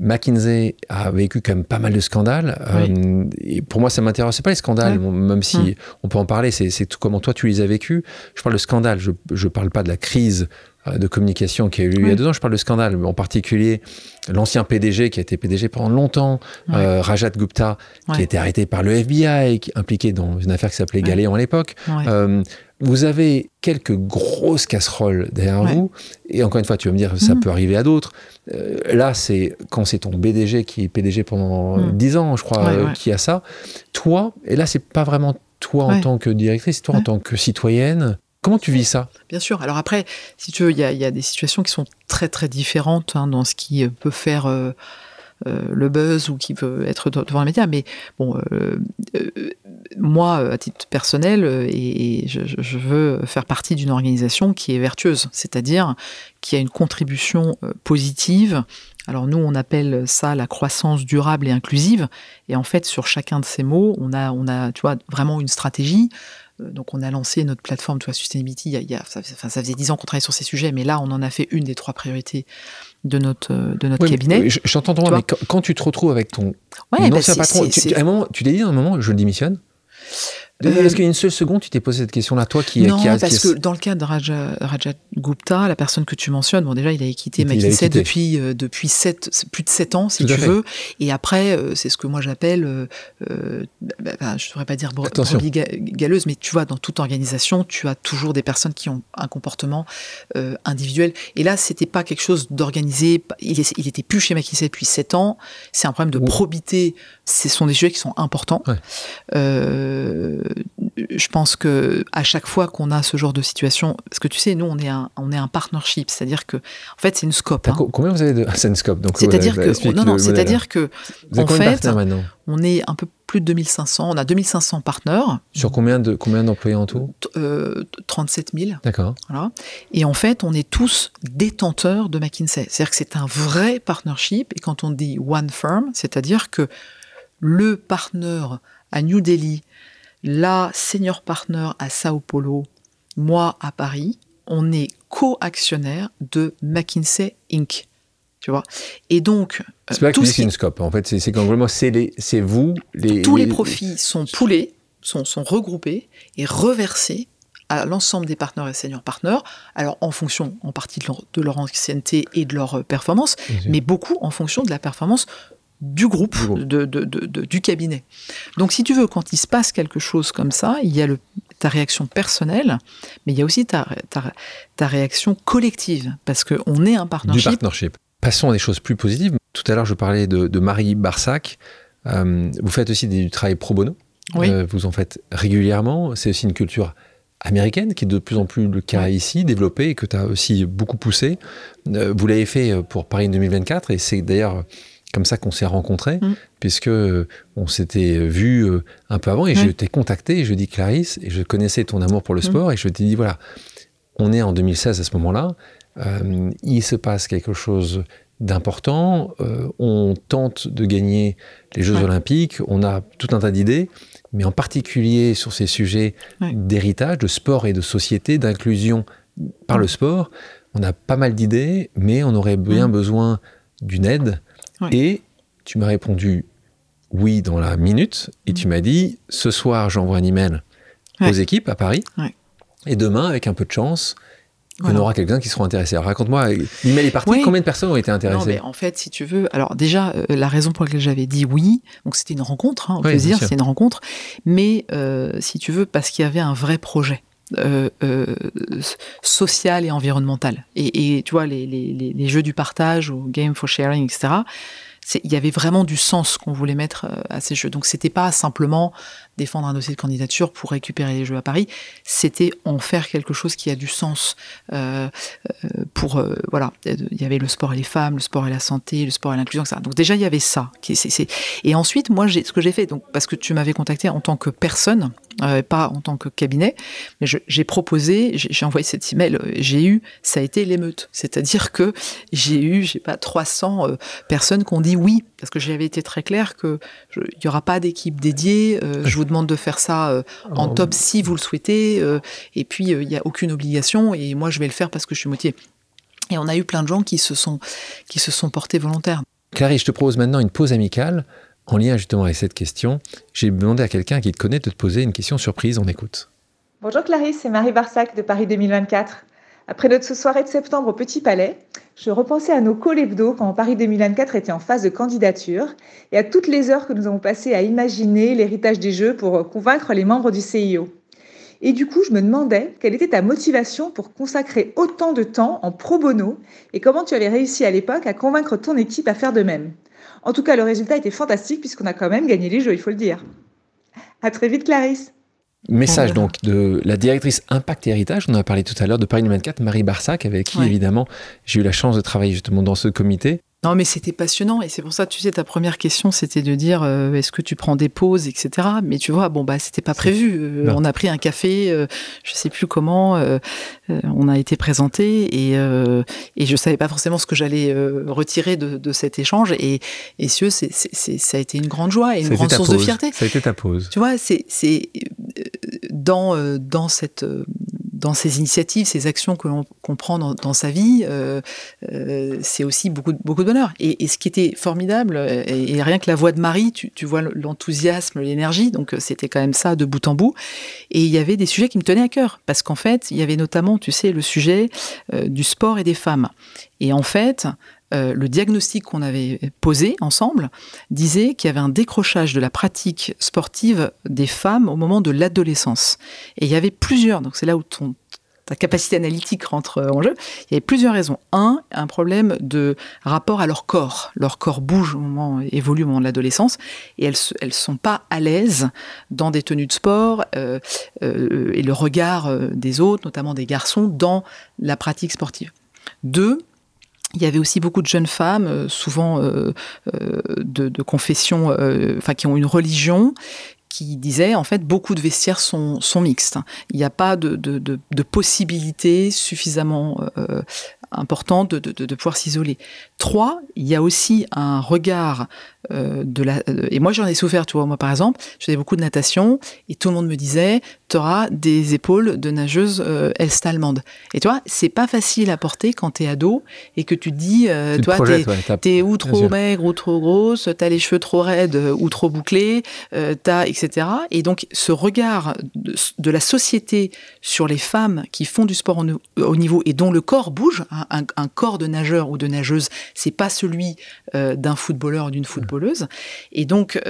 McKinsey a vécu quand même pas mal de scandales. Euh, et pour moi, ça m'intéresse pas les scandales, même si on peut en parler. C'est comment toi tu les as vécus. Je parle de scandale. Je je parle pas de la crise euh, de communication qui a eu lieu il y a deux ans. Je parle de scandale, en particulier l'ancien PDG qui a été PDG pendant longtemps, euh, Rajat Gupta, qui a été arrêté par le FBI, qui, impliqué dans une affaire qui s'appelait. Galéon à l'époque. Euh, vous avez quelques grosses casseroles derrière Ouais. vous. Et encore une fois, tu vas me dire, ça Mhm. peut arriver à d'autres. Euh, là, c'est quand c'est ton BDG qui est PDG pendant Mhm. 10 ans, je crois, Ouais, euh, ouais. qui a ça. Toi, et là, c'est pas vraiment toi en tant que directrice, c'est toi en tant que citoyenne. Comment tu vis ça? Bien sûr. Alors après, si tu veux, il y a, il y a des situations qui sont très très différentes hein, dans ce qui peut faire euh, le buzz ou qui peut être de- devant les médias. Mais bon, euh, euh, moi, à titre personnel, euh, et, je, veux faire partie d'une organisation qui est vertueuse, c'est-à-dire qui a une contribution euh, positive. Alors nous, on appelle ça la croissance durable et inclusive. Et en fait, sur chacun de ces mots, on a, on a, tu vois, vraiment une stratégie. Euh, Donc, on a lancé notre plateforme, tu vois, Sustainability. Il y a, ça, ça faisait dix ans qu'on travaillait sur ces sujets, mais là, on en a fait une des trois priorités de notre, euh, de notre Oui, cabinet. mais je, je t'entends, Tu mais quand, quand tu te retrouves avec ton Ouais, bah, ancien c'est- patron, tu, à un moment, tu t'es dit à un moment, je démissionne? Est-ce qu'il y a une seule seconde, tu t'es posé cette question-là, toi qui, non, qui a. parce qui a- que dans le cas de Raja, Rajat Gupta, la personne que tu mentionnes, bon déjà il avait quitté McKinsey depuis euh, depuis sept, plus de sept ans si Tout tu veux, et après euh, c'est ce que moi j'appelle, euh, euh, bah, bah, je ne devrais pas dire ga- galeuse, mais tu vois dans toute organisation tu as toujours des personnes qui ont un comportement euh, individuel, et là c'était pas quelque chose d'organisé, il, il était plus chez McKinsey depuis sept ans, c'est un problème de probité, ce sont des sujets qui sont importants. Ouais. Euh, je pense que à chaque fois qu'on a ce genre de situation, parce que tu sais, nous on est un, on est un partnership, c'est-à-dire que en fait c'est une scope. T'as hein. co- Combien vous avez de Senscope donc C'est-à-dire voilà, que non non, c'est-à-dire que en fait, on est un peu plus de 2500, on a 2500 partenaires, Sur combien de combien d'employés en tout? Euh, 37 000, D'accord. voilà. Et en fait, on est tous détenteurs de McKinsey. C'est-à-dire que c'est un vrai partnership. Et quand on dit one firm, c'est-à-dire que le partenaire à New Delhi, la senior partner à Sao Paulo, moi à Paris, on est co-actionnaire de McKinsey Inc. Tu vois? Et donc, euh, C'est pas une scope. En fait, c'est qu'en gros, c'est vous les tous les profits sont poulés, sont, sont regroupés et reversés à l'ensemble des partenaires et senior partners, alors en fonction en partie de leur, de leur ancienneté et de leur euh, performance, mais beaucoup en fonction de la performance du groupe, Du groupe. de- de- de- de- du cabinet. Donc si tu veux, quand il se passe quelque chose comme ça, il y a le, ta réaction personnelle, mais il y a aussi ta, ta, ta réaction collective, parce qu'on est un du partnership. partnership. Passons à des choses plus positives. Tout à l'heure, je parlais de, de Marie Barsac. Euh, vous faites aussi du travail pro bono. Oui. Euh, vous en faites régulièrement. C'est aussi une culture américaine qui est de plus en plus le cas ici, développée et que tu as aussi beaucoup poussé. Euh, vous l'avez fait pour Paris 2024 et c'est d'ailleurs comme ça qu'on s'est rencontrés, Mm. puisque euh, on s'était vu euh, un peu avant et je t'ai contacté et je dis Clarisse et je connaissais ton amour pour le Mm. sport et je t'ai dit voilà, on est en 2016 à ce moment-là, euh, il se passe quelque chose d'important, euh, on tente de gagner les Jeux Ouais. Olympiques, on a tout un tas d'idées, mais en particulier sur ces sujets Ouais. d'héritage, de sport et de société, d'inclusion par Mm. le sport, on a pas mal d'idées, mais on aurait bien Mm. besoin d'une aide. Ouais. Et tu m'as répondu oui dans la minute, et Mm. tu m'as dit ce soir j'envoie un email aux équipes à Paris, Ouais. et demain avec un peu de chance, en aura quelqu'un qui seront intéressés. Raconte-moi, l'email est parti, combien de personnes ont été intéressées En fait, si tu veux, alors déjà, euh, la raison pour laquelle j'avais dit oui, donc c'était une rencontre, hein, on peut dire, c'est une rencontre, mais euh, si tu veux, parce qu'il y avait un vrai projet. Euh, social et environnemental. Et, tu vois, les, jeux du partage ou Game for Sharing, etc., il y avait vraiment du sens qu'on voulait mettre à ces jeux. Donc c'était pas simplement défendre un dossier de candidature pour récupérer les Jeux à Paris, c'était en faire quelque chose qui a du sens. Euh, euh, pour euh, voilà, il y avait le sport et les femmes, le sport et la santé, le sport et l'inclusion, etc. Donc déjà il y avait ça. Et ensuite moi ce que j'ai fait, donc parce que tu m'avais contacté en tant que personne, pas en tant que cabinet, mais j'ai proposé, j'ai envoyé cet email, j'ai eu, ça a été l'émeute, c'est-à-dire que j'ai eu, j'ai pas 300 personnes qui ont dit oui, parce que j'avais été très clair que il y aura pas d'équipe dédiée. je vous demande de faire ça euh, en oh. top si vous le souhaitez. Euh, et puis, euh, il n'y a aucune obligation. Et moi, je vais le faire parce que je suis moitié. Et on a eu plein de gens qui se sont, qui se sont portés volontaires. Clarisse, je te propose maintenant une pause amicale en lien justement avec cette question. J'ai demandé à quelqu'un qui te connaît de te poser une question surprise. On écoute. Bonjour Clarisse, c'est Marie Barsac de Paris 2024. Après notre soirée de septembre au Petit Palais, je repensais à nos calls hebdo quand Paris 2024 était en phase de candidature et à toutes les heures que nous avons passées à imaginer l'héritage des Jeux pour convaincre les membres du CIO. Et du coup, je me demandais quelle était ta motivation pour consacrer autant de temps en pro bono et comment tu avais réussi à l'époque à convaincre ton équipe à faire de même. En tout cas, le résultat était fantastique puisqu'on a quand même gagné les Jeux, il faut le dire. À très vite, Clarisse. Message donc de la directrice Impact et Héritage, on en a parlé tout à l'heure, de Paris 24, Marie Barsac, avec qui évidemment j'ai eu la chance de travailler justement dans ce comité. Non, mais c'était passionnant et c'est pour ça, tu sais, ta première question, c'était de dire euh, est-ce que tu prends des pauses, etc. Mais tu vois, bon bah c'était pas prévu. Euh, on a pris un café, euh, je sais plus comment, on a été présenté et et je savais pas forcément ce que j'allais retirer de, cet échange et et ce, c'est, ça a été une grande joie et une grande source de fierté. Ça a été ta pause. Tu vois, c'est c'est dans dans cette dans ces initiatives, ces actions que l'on comprend dans, dans, sa vie, euh, euh, c'est aussi beaucoup, de bonheur. Et, ce qui était formidable, et, rien que la voix de Marie, tu, vois l'enthousiasme, l'énergie, donc euh, c'était quand même ça de bout en bout. Et il y avait des sujets qui me tenaient à cœur, parce qu'en fait, il y avait notamment, tu sais, le sujet du sport et des femmes. Et en fait, euh, le diagnostic qu'on avait posé ensemble disait qu'il y avait un décrochage de la pratique sportive des femmes au moment de l'adolescence. Et il y avait plusieurs, donc c'est là où ta capacité analytique rentre en jeu. Il y avait plusieurs raisons. Un, un problème de rapport à leur corps. Leur corps bouge au moment, évolue au moment de l'adolescence, et elles elles sont pas à l'aise dans des tenues de sport euh, euh, et le regard des autres, notamment des garçons, dans la pratique sportive. Deux, il y avait aussi beaucoup de jeunes femmes, euh, souvent euh, euh, de, confession, enfin qui ont une religion, qui disaient en fait beaucoup de vestiaires sont, sont mixtes. Il n'y a pas de, de, de, possibilités suffisamment importantes de, pouvoir s'isoler. Trois, il y a aussi un regard de la. et moi j'en ai souffert, tu vois, moi par exemple, je faisais beaucoup de natation et tout le monde me disait tu auras des épaules de nageuse euh, est-allemande. Et tu vois, c'est pas facile à porter quand tu es ado et que tu te dis, euh, toi, t'es es ou trop maigre ou trop grosse, t'as les cheveux trop raides euh, ou trop bouclés, euh, t'as, etc. Et donc, ce regard de, la société sur les femmes qui font du sport au, niveau et dont le corps bouge, un, un, corps de nageur ou de nageuse, c'est pas celui d'un footballeur ou d'une footballeuse. Et donc,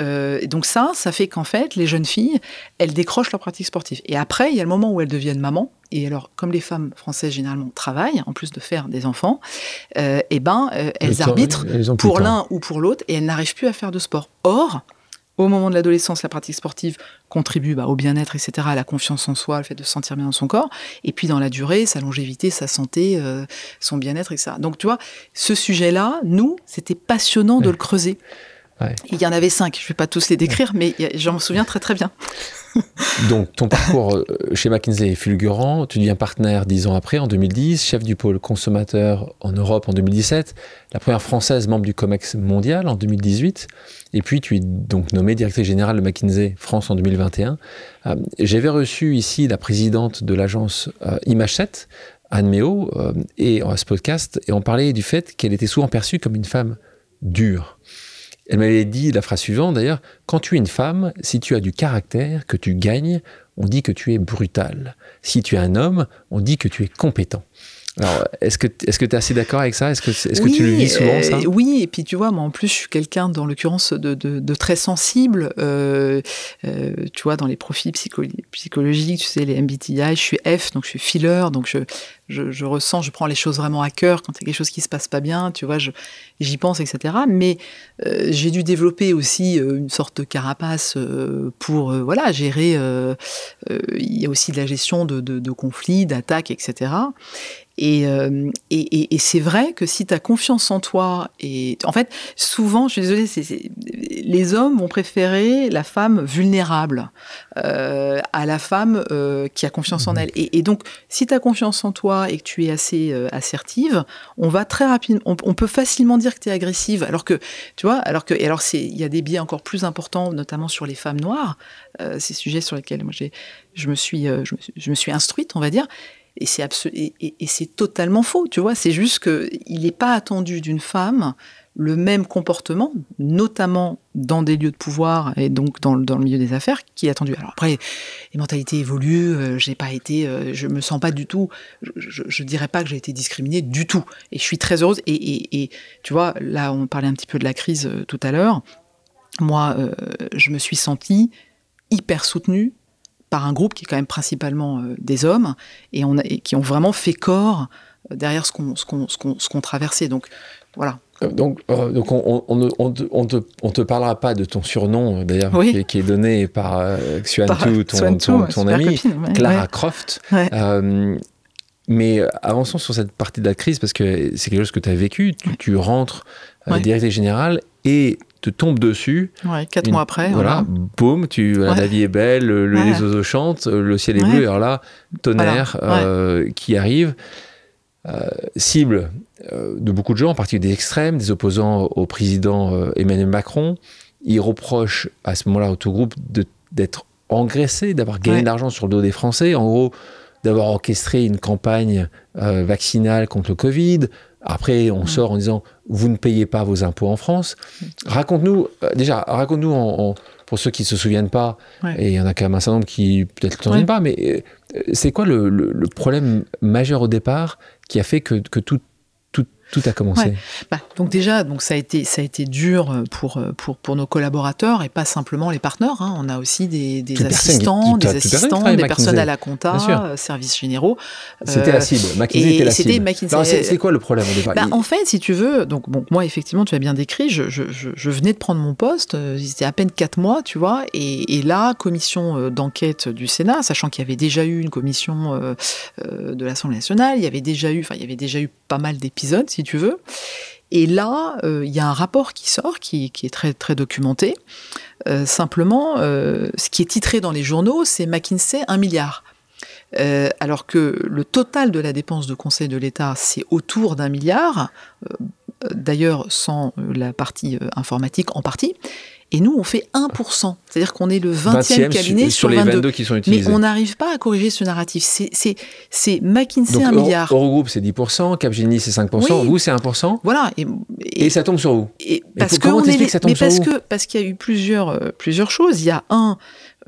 donc ça, ça fait qu'en fait, les jeunes filles, elles décrochent leur pratique sportive. Et après, il y a le moment où elles deviennent maman. Et alors, comme les femmes françaises généralement travaillent, en plus de faire des enfants, euh, eh ben, euh, elles arbitrent pour l'un ou pour l'autre et elles n'arrivent plus à faire de sport. Or, au moment de l'adolescence, la pratique sportive contribue bah, au bien-être, etc., à la confiance en soi, le fait de se sentir bien dans son corps. Et puis dans la durée, sa longévité, sa santé, euh, son bien-être, etc. Donc tu vois, ce sujet-là, nous, c'était passionnant de le creuser. Il y en avait cinq, je ne vais pas tous les décrire, mais j'en me souviens très très bien. Donc, ton parcours euh, chez McKinsey est fulgurant. Tu deviens partenaire dix ans après, en 2010, chef du pôle consommateur en Europe en 2017, la première française membre du COMEX mondial en 2018. Et puis, tu es donc nommé directrice générale de McKinsey France en 2021. Euh, j'avais reçu ici la présidente de l'agence euh, Image 7, Anne Méo, et à ce podcast, et on parlait du fait qu'elle était souvent perçue comme une femme dure. Elle m'avait dit la phrase suivante d'ailleurs, quand tu es une femme, si tu as du caractère, que tu gagnes, on dit que tu es brutal. Si tu es un homme, on dit que tu es compétent. Alors, est-ce que tu es assez d'accord avec ça? Est-ce que est-ce que tu le vis souvent ça? Oui, et puis tu vois, moi en plus, je suis quelqu'un, dans l'occurrence, de, de, très sensible. tu vois, dans les profils psychologiques, tu sais, les MBTI, je suis F, donc je suis filler, donc je, je, je, ressens, je prends les choses vraiment à cœur quand il y a quelque chose qui se passe pas bien, tu vois, j'y pense, etc. Mais j'ai dû développer aussi une sorte de carapace pour, voilà, gérer. il y a aussi de la gestion de, de, de conflits, d'attaques, etc. Euh, et, et, et, c'est vrai que si tu as confiance en toi, et en fait, souvent, je suis désolée, les hommes vont préférer la femme vulnérable euh, à la femme euh, qui a confiance en mmh. elle. Et, donc, si tu as confiance en toi et que tu es assez euh, assertive, on va très rapidement, on, peut facilement dire que tu es agressive, alors que, tu vois, alors que, et alors il y a des biais encore plus importants, notamment sur les femmes noires, euh, ces sujets sur lesquels moi j'ai, je me suis, je, me suis instruite, on va dire. Et c'est et, et, c'est totalement faux, tu vois. C'est juste qu'il n'est pas attendu d'une femme le même comportement, notamment dans des lieux de pouvoir et donc dans, dans le milieu des affaires, qui est attendu. Alors après, les mentalités évoluent. Euh, j'ai pas été, euh, je me sens pas du tout. Je, je, dirais pas que j'ai été discriminée du tout. Et je suis très heureuse. Et, et, et, tu vois, là, on parlait un petit peu de la crise euh, tout à l'heure. Moi, je me suis sentie hyper soutenue par un groupe qui est quand même principalement euh, des hommes et, qui ont vraiment fait corps euh, derrière ce qu'on qu'on traversait. Donc voilà. Euh, donc, donc on, on, on, te, on, te, parlera pas de ton surnom d'ailleurs qui, est donné par euh, Xuantu, ton, ton, ton ami, Clara Croft. mais avançons sur cette partie de la crise parce que c'est quelque chose que tu as vécu. Tu, tu rentres directeur général et te tombe dessus. Ouais, quatre mois après. Voilà, boum, tu, la vie est belle, le, les oiseaux chantent, le ciel est bleu, et alors là, tonnerre euh, qui arrive. Euh, cible euh, de beaucoup de gens, en particulier des extrêmes, des opposants au président Emmanuel Macron. Ils reprochent à ce moment-là au tout groupe d'être engraissé, d'avoir gagné de l'argent sur le dos des Français. En gros, d'avoir orchestré une campagne vaccinale contre le Covid, après, on sort en disant vous ne payez pas vos impôts en France. Raconte-nous, euh, déjà, raconte-nous en, pour ceux qui ne se souviennent pas, et il y en a quand même un certain nombre qui peut-être ne se souviennent pas, mais euh, c'est quoi le, le, problème majeur au départ qui a fait que, que tout, tout a commencé. Bah, donc déjà, donc ça a été ça a été dur euh, pour euh, pour pour nos collaborateurs et pas simplement les partenaires. Hein. On a aussi des, des assistants, des assistants, des personnes à la compta, euh, services généraux. C'était la cible. McKinsey était la cible. C'est quoi le problème au départ? bah, En fait, si tu veux, donc bon, moi effectivement, tu as bien décrit. Je, je, je venais de prendre mon poste. C'était à peine quatre mois, tu vois. Et, et là, commission d'enquête du Sénat, sachant qu'il y avait déjà eu une commission de l'Assemblée nationale, il y avait déjà eu, enfin, il y avait déjà eu pas mal d'épisodes si tu veux. Et là, euh, il y a un rapport qui sort, qui, est très, très documenté. Euh, simplement, euh, ce qui est titré dans les journaux, c'est McKinsey 1 milliard. alors que le total de la dépense de conseil de l'État, c'est autour d'un milliard, d'ailleurs sans la partie informatique en partie. Et nous, on fait 1%. C'est-à-dire qu'on est le 20e, cabinet sur, les 22. qui sont utilisés. Mais on n'arrive pas à corriger ce narratif. C'est McKinsey un milliard. Eurogroupe, c'est 10%, Capgemini, c'est 5%, vous, c'est 1%. Voilà. Et, et, ça tombe sur vous. Et parce que comment que ça tombe mais sur parce vous que, Parce qu'il y a eu plusieurs, euh, plusieurs choses. Il y a un,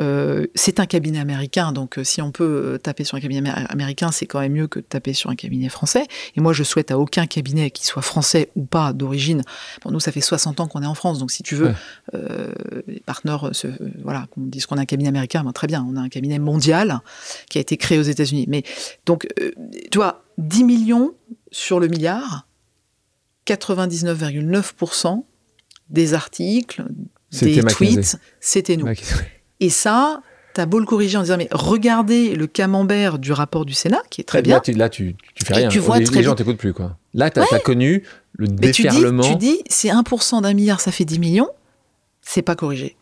euh, c'est un cabinet américain, donc euh, si on peut euh, taper sur un cabinet américain, c'est quand même mieux que de taper sur un cabinet français. Et moi, je souhaite à aucun cabinet, qui soit français ou pas d'origine. Bon, nous, ça fait 60 ans qu'on est en France, donc si tu veux, les partenaires, voilà, qu'on dise qu'on a un cabinet américain, ben, très bien, on a un cabinet mondial qui a été créé aux États-Unis. Mais donc, tu vois, 10 millions sur le milliard, 99,9% des articles, des tweets, c'était nous. Et ça, T'as beau le corriger en disant mais regardez le camembert du rapport du Sénat qui est très bien. Là, tu, tu, fais rien. Tu vois les, les gens t'écoutent plus quoi. Là, tu as, connu le déferlement. Tu dis, c'est 1% d'un milliard, ça fait 10 millions. C'est pas corrigé.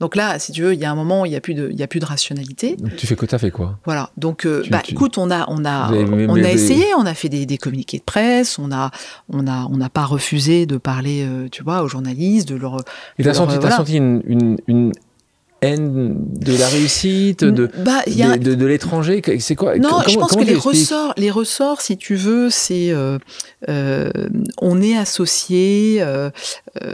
Donc là, si tu veux, il y a un moment, il n'y a plus de, il y a plus de rationalité. Donc tu fais quoi as fait quoi Voilà. Donc, euh, bah, écoute, on a, on a, on a essayé, on a fait des, des, communiqués de presse, on a, on a, on n'a pas refusé de parler, euh, tu vois, aux journalistes, de leur. Et t'as senti, as senti une, une, une de la réussite, de, bah, de, l'étranger C'est quoi Non, je pense que les ressorts, les ressorts, si tu veux, c'est euh, euh, on est associé euh,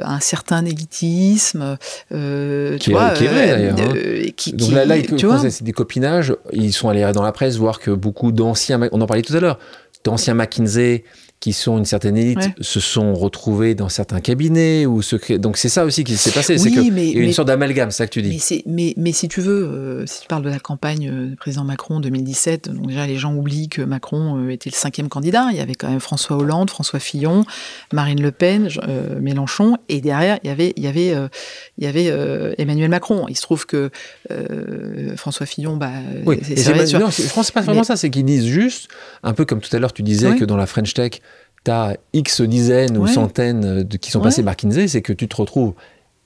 à un certain élitisme, tu vois, qui est vrai d'ailleurs. Hein. Donc là, là vois, c'est des copinages. Ils sont allés dans la presse voir que beaucoup d'anciens, on en parlait tout à l'heure, d'anciens McKinsey qui sont une certaine élite se sont retrouvés dans certains cabinets ou se donc c'est ça aussi qui s'est passé c'est qu'il y a une sorte d'amalgame ça que tu dis. Mais, mais, mais, si tu veux euh, si tu parles de la campagne euh, du président Macron 2017 donc déjà les gens oublient que Macron euh, était le cinquième candidat. Il y avait quand même François Hollande François Fillon Marine Le Pen Mélenchon et derrière il y avait il y avait il y avait Emmanuel Macron. Il se trouve que François Fillon bah oui. c'est non, je pense c'est pas vraiment ça c'est qu'ils disent juste un peu comme tout à l'heure tu disais que dans la French Tech tu as X dizaines ou centaines de, qui sont passés par Kinsey, c'est que tu te retrouves,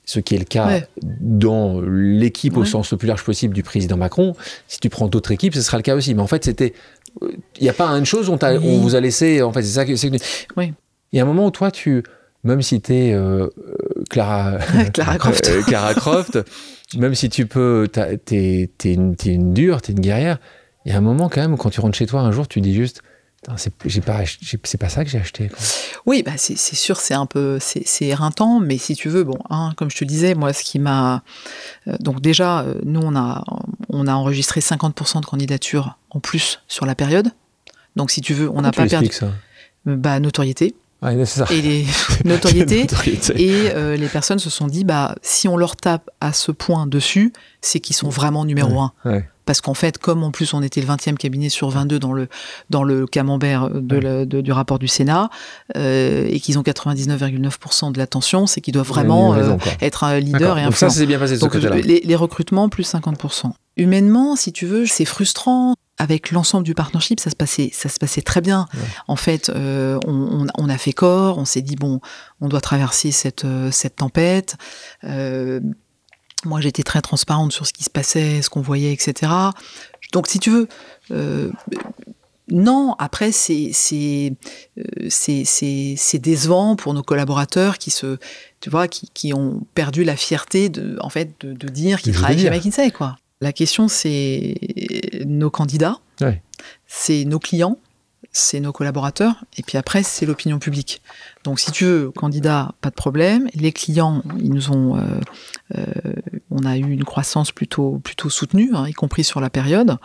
ce qui est le cas dans l'équipe au sens le plus large possible du président Macron. Si tu prends d'autres équipes, ce sera le cas aussi. Mais en fait, c'était. Il n'y a pas une chose, on, on, vous a laissé. En fait, c'est ça que. Oui. Il y a un moment où toi, tu. Même si tu es euh, Clara, Clara Croft, euh, Clara Croft même si tu peux. Tu es, une, es une dure, tu es une guerrière, il y a un moment quand même où quand tu rentres chez toi un jour, tu dis juste c'est pas, pas ça que j'ai acheté. Oui, bah c'est sûr, c'est un peu, c'est éreintant, mais si tu veux, bon, hein, comme je te disais, moi, ce qui m'a, euh, donc déjà, euh, nous, on a, on a enregistré 50% de candidatures en plus sur la période. Donc, si tu veux, on n'a pas perdu. ça? Bah, notoriété. Ça. Et les notoriétés. et les personnes se sont dit, bah, si on leur tape à ce point dessus, c'est qu'ils sont vraiment numéro un parce qu'en fait, comme en plus on était le 20e cabinet sur 22 dans le, dans le camembert de du rapport du Sénat, euh, et qu'ils ont 99,9% de l'attention, c'est qu'ils doivent vraiment euh, être un leader et un Donc ça, c'est bien passé Donc, les, les, recrutements, plus 50%. Humainement, si tu veux, c'est frustrant. Avec l'ensemble du partnership, ça se passait, ça se passait très bien. En fait, euh, on, on, a fait corps, on s'est dit bon, on doit traverser cette, cette tempête. Euh, moi, j'étais très transparente sur ce qui se passait, ce qu'on voyait, etc. Donc, si tu veux, euh, non, après, c'est euh, c'est décevant pour nos collaborateurs qui se, tu vois, qui, qui ont perdu la fierté de, en fait, de, de dire qu'ils travaillent chez McKinsey, quoi. La question, c'est nos candidats, c'est nos clients, c'est nos collaborateurs, et puis après, c'est l'opinion publique. Donc, si tu veux, candidat, pas de problème. Les clients, ils nous ont, euh, euh, on a eu une croissance plutôt plutôt soutenue, hein, y compris sur la période.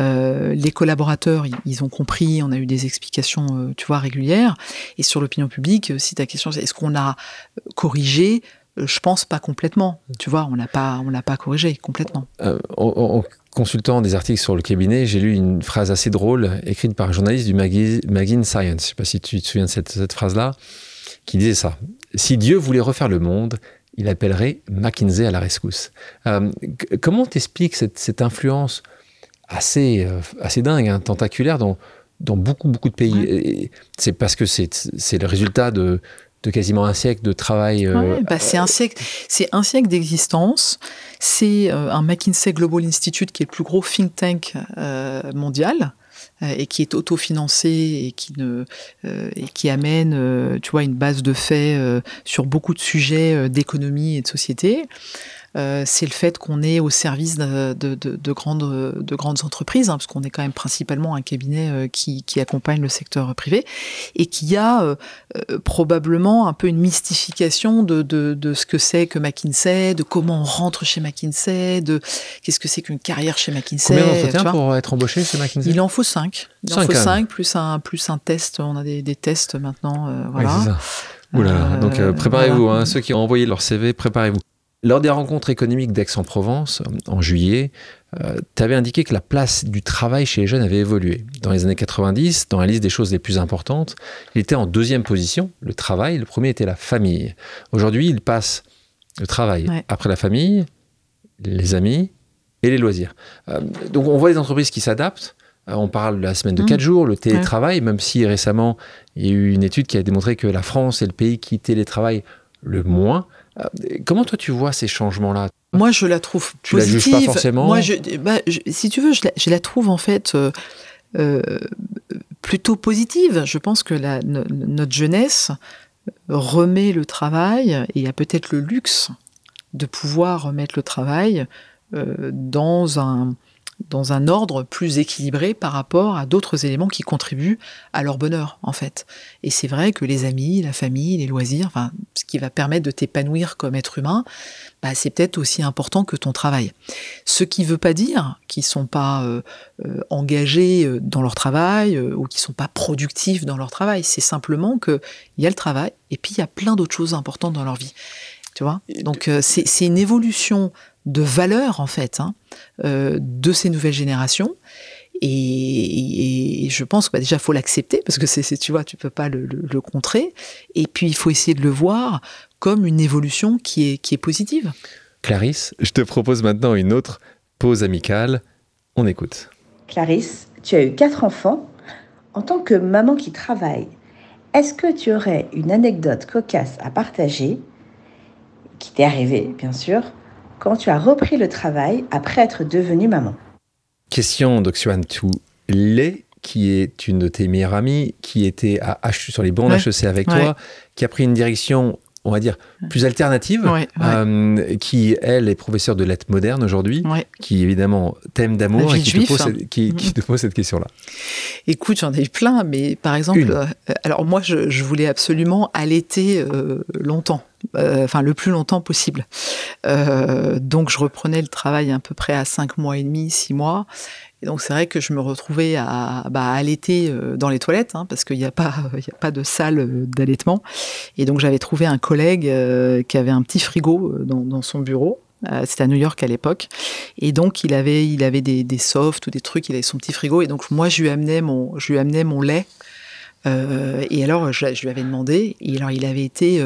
Euh, les collaborateurs, ils, ont compris. On a eu des explications, tu vois, régulières. Et sur l'opinion publique, si ta question, c'est est-ce qu'on a corrigé je pense pas complètement. Tu vois, on l'a pas, on l'a pas corrigé complètement consultant des articles sur le cabinet, j'ai lu une phrase assez drôle écrite par un journaliste du magazine Science. Je ne sais pas si tu te souviens de cette, phrase-là, qui disait ça. Si Dieu voulait refaire le monde, il appellerait McKinsey à la rescousse. Euh, comment t'expliques cette, cette, influence assez, euh, assez dingue, hein, tentaculaire dans, dans beaucoup, beaucoup de pays? C'est parce que c'est le résultat de, de quasiment un siècle de travail. Euh, bah, c'est un siècle, c'est un siècle d'existence. C'est euh, un McKinsey Global Institute qui est le plus gros think tank euh, mondial et qui est autofinancé et qui amène, tu vois, une base de faits sur beaucoup de sujets d'économie et de société. Euh, c'est le fait qu'on est au service de, grandes, de grandes entreprises, hein, parce qu'on est quand même principalement un cabinet euh, qui, accompagne le secteur privé, et qui a euh, probablement un peu une mystification de, ce que c'est que McKinsey, de comment on rentre chez McKinsey, de qu'est-ce que c'est qu'une carrière chez McKinsey. Combien d'entretiens pour être embauché chez McKinsey Il en faut cinq. Il en faut cinq, plus un, plus un test. On a des, tests maintenant. voilà. donc préparez-vous, hein, ceux qui ont envoyé leur CV, préparez-vous. Lors des rencontres économiques d'Aix-en-Provence, en juillet, euh, tu avais indiqué que la place du travail chez les jeunes avait évolué. Dans les années 90, dans la liste des choses les plus importantes, il était en deuxième position, le travail. Le premier était la famille. Aujourd'hui, il passe le travail après la famille, les amis et les loisirs. Euh, donc on voit des entreprises qui s'adaptent. Euh, on parle de la semaine de 4 mmh. jours, le télétravail, même si récemment, il y a eu une étude qui a démontré que la France est le pays qui télétravaille le moins. Euh, comment toi tu vois ces changements-là? Moi je la trouve tu positive. Tu la juges pas forcément? Moi, bah, si tu veux, je la, trouve en fait euh, euh, plutôt positive. Je pense que la, notre jeunesse remet le travail et a peut-être le luxe de pouvoir remettre le travail dans un dans un ordre plus équilibré par rapport à d'autres éléments qui contribuent à leur bonheur, en fait. Et c'est vrai que les amis, la famille, les loisirs, enfin, ce qui va permettre de t'épanouir comme être humain, bah, c'est peut-être aussi important que ton travail. Ce qui ne veut pas dire qu'ils sont pas euh, euh, engagés euh, dans leur travail ou qu'ils sont pas productifs dans leur travail. C'est simplement qu'il y a le travail et puis il y a plein d'autres choses importantes dans leur vie. Tu vois? Donc c'est une évolution de valeur en fait hein, euh, de ces nouvelles générations. Et, je pense que bah, déjà faut l'accepter parce que c'est tu vois tu peux pas le, contrer. Et puis il faut essayer de le voir comme une évolution qui est qui est positive. Clarisse, je te propose maintenant une autre pause amicale. On écoute. Clarisse, tu as eu quatre enfants. En tant que maman qui travaille, est-ce que tu aurais une anecdote cocasse à partager qui t'est arrivée, bien sûr, quand tu as repris le travail après être devenue maman Question d'Oxuan Lé, qui est une de tes meilleures amies, qui était à H, sur les bancs d'HEC avec toi, qui a pris une direction on va dire, plus alternative, euh, qui, elle, est professeure de lettres modernes aujourd'hui, qui évidemment t'aime d'amour et qui, te pose, hein. cette, qui, mm. te pose cette question-là. Écoute, j'en ai eu plein, mais par exemple, euh, alors moi, je, voulais absolument allaiter euh, longtemps. Enfin le plus longtemps possible. donc je reprenais le travail à peu près à 5 mois et demi, 6 mois, et donc c'est vrai que je me retrouvais à, bah, allaiter euh, dans les toilettes, hein, parce qu'il n'y a, pas, de salle euh, d'allaitement. Et donc j'avais trouvé un collègue euh, qui avait un petit frigo dans, son bureau. C'était à New York à l'époque. Et donc, il avait, des, des, softs ou des trucs, il avait son petit frigo. Et donc, moi, je lui amenais mon lait. et alors, je, lui avais demandé. Et alors, il avait été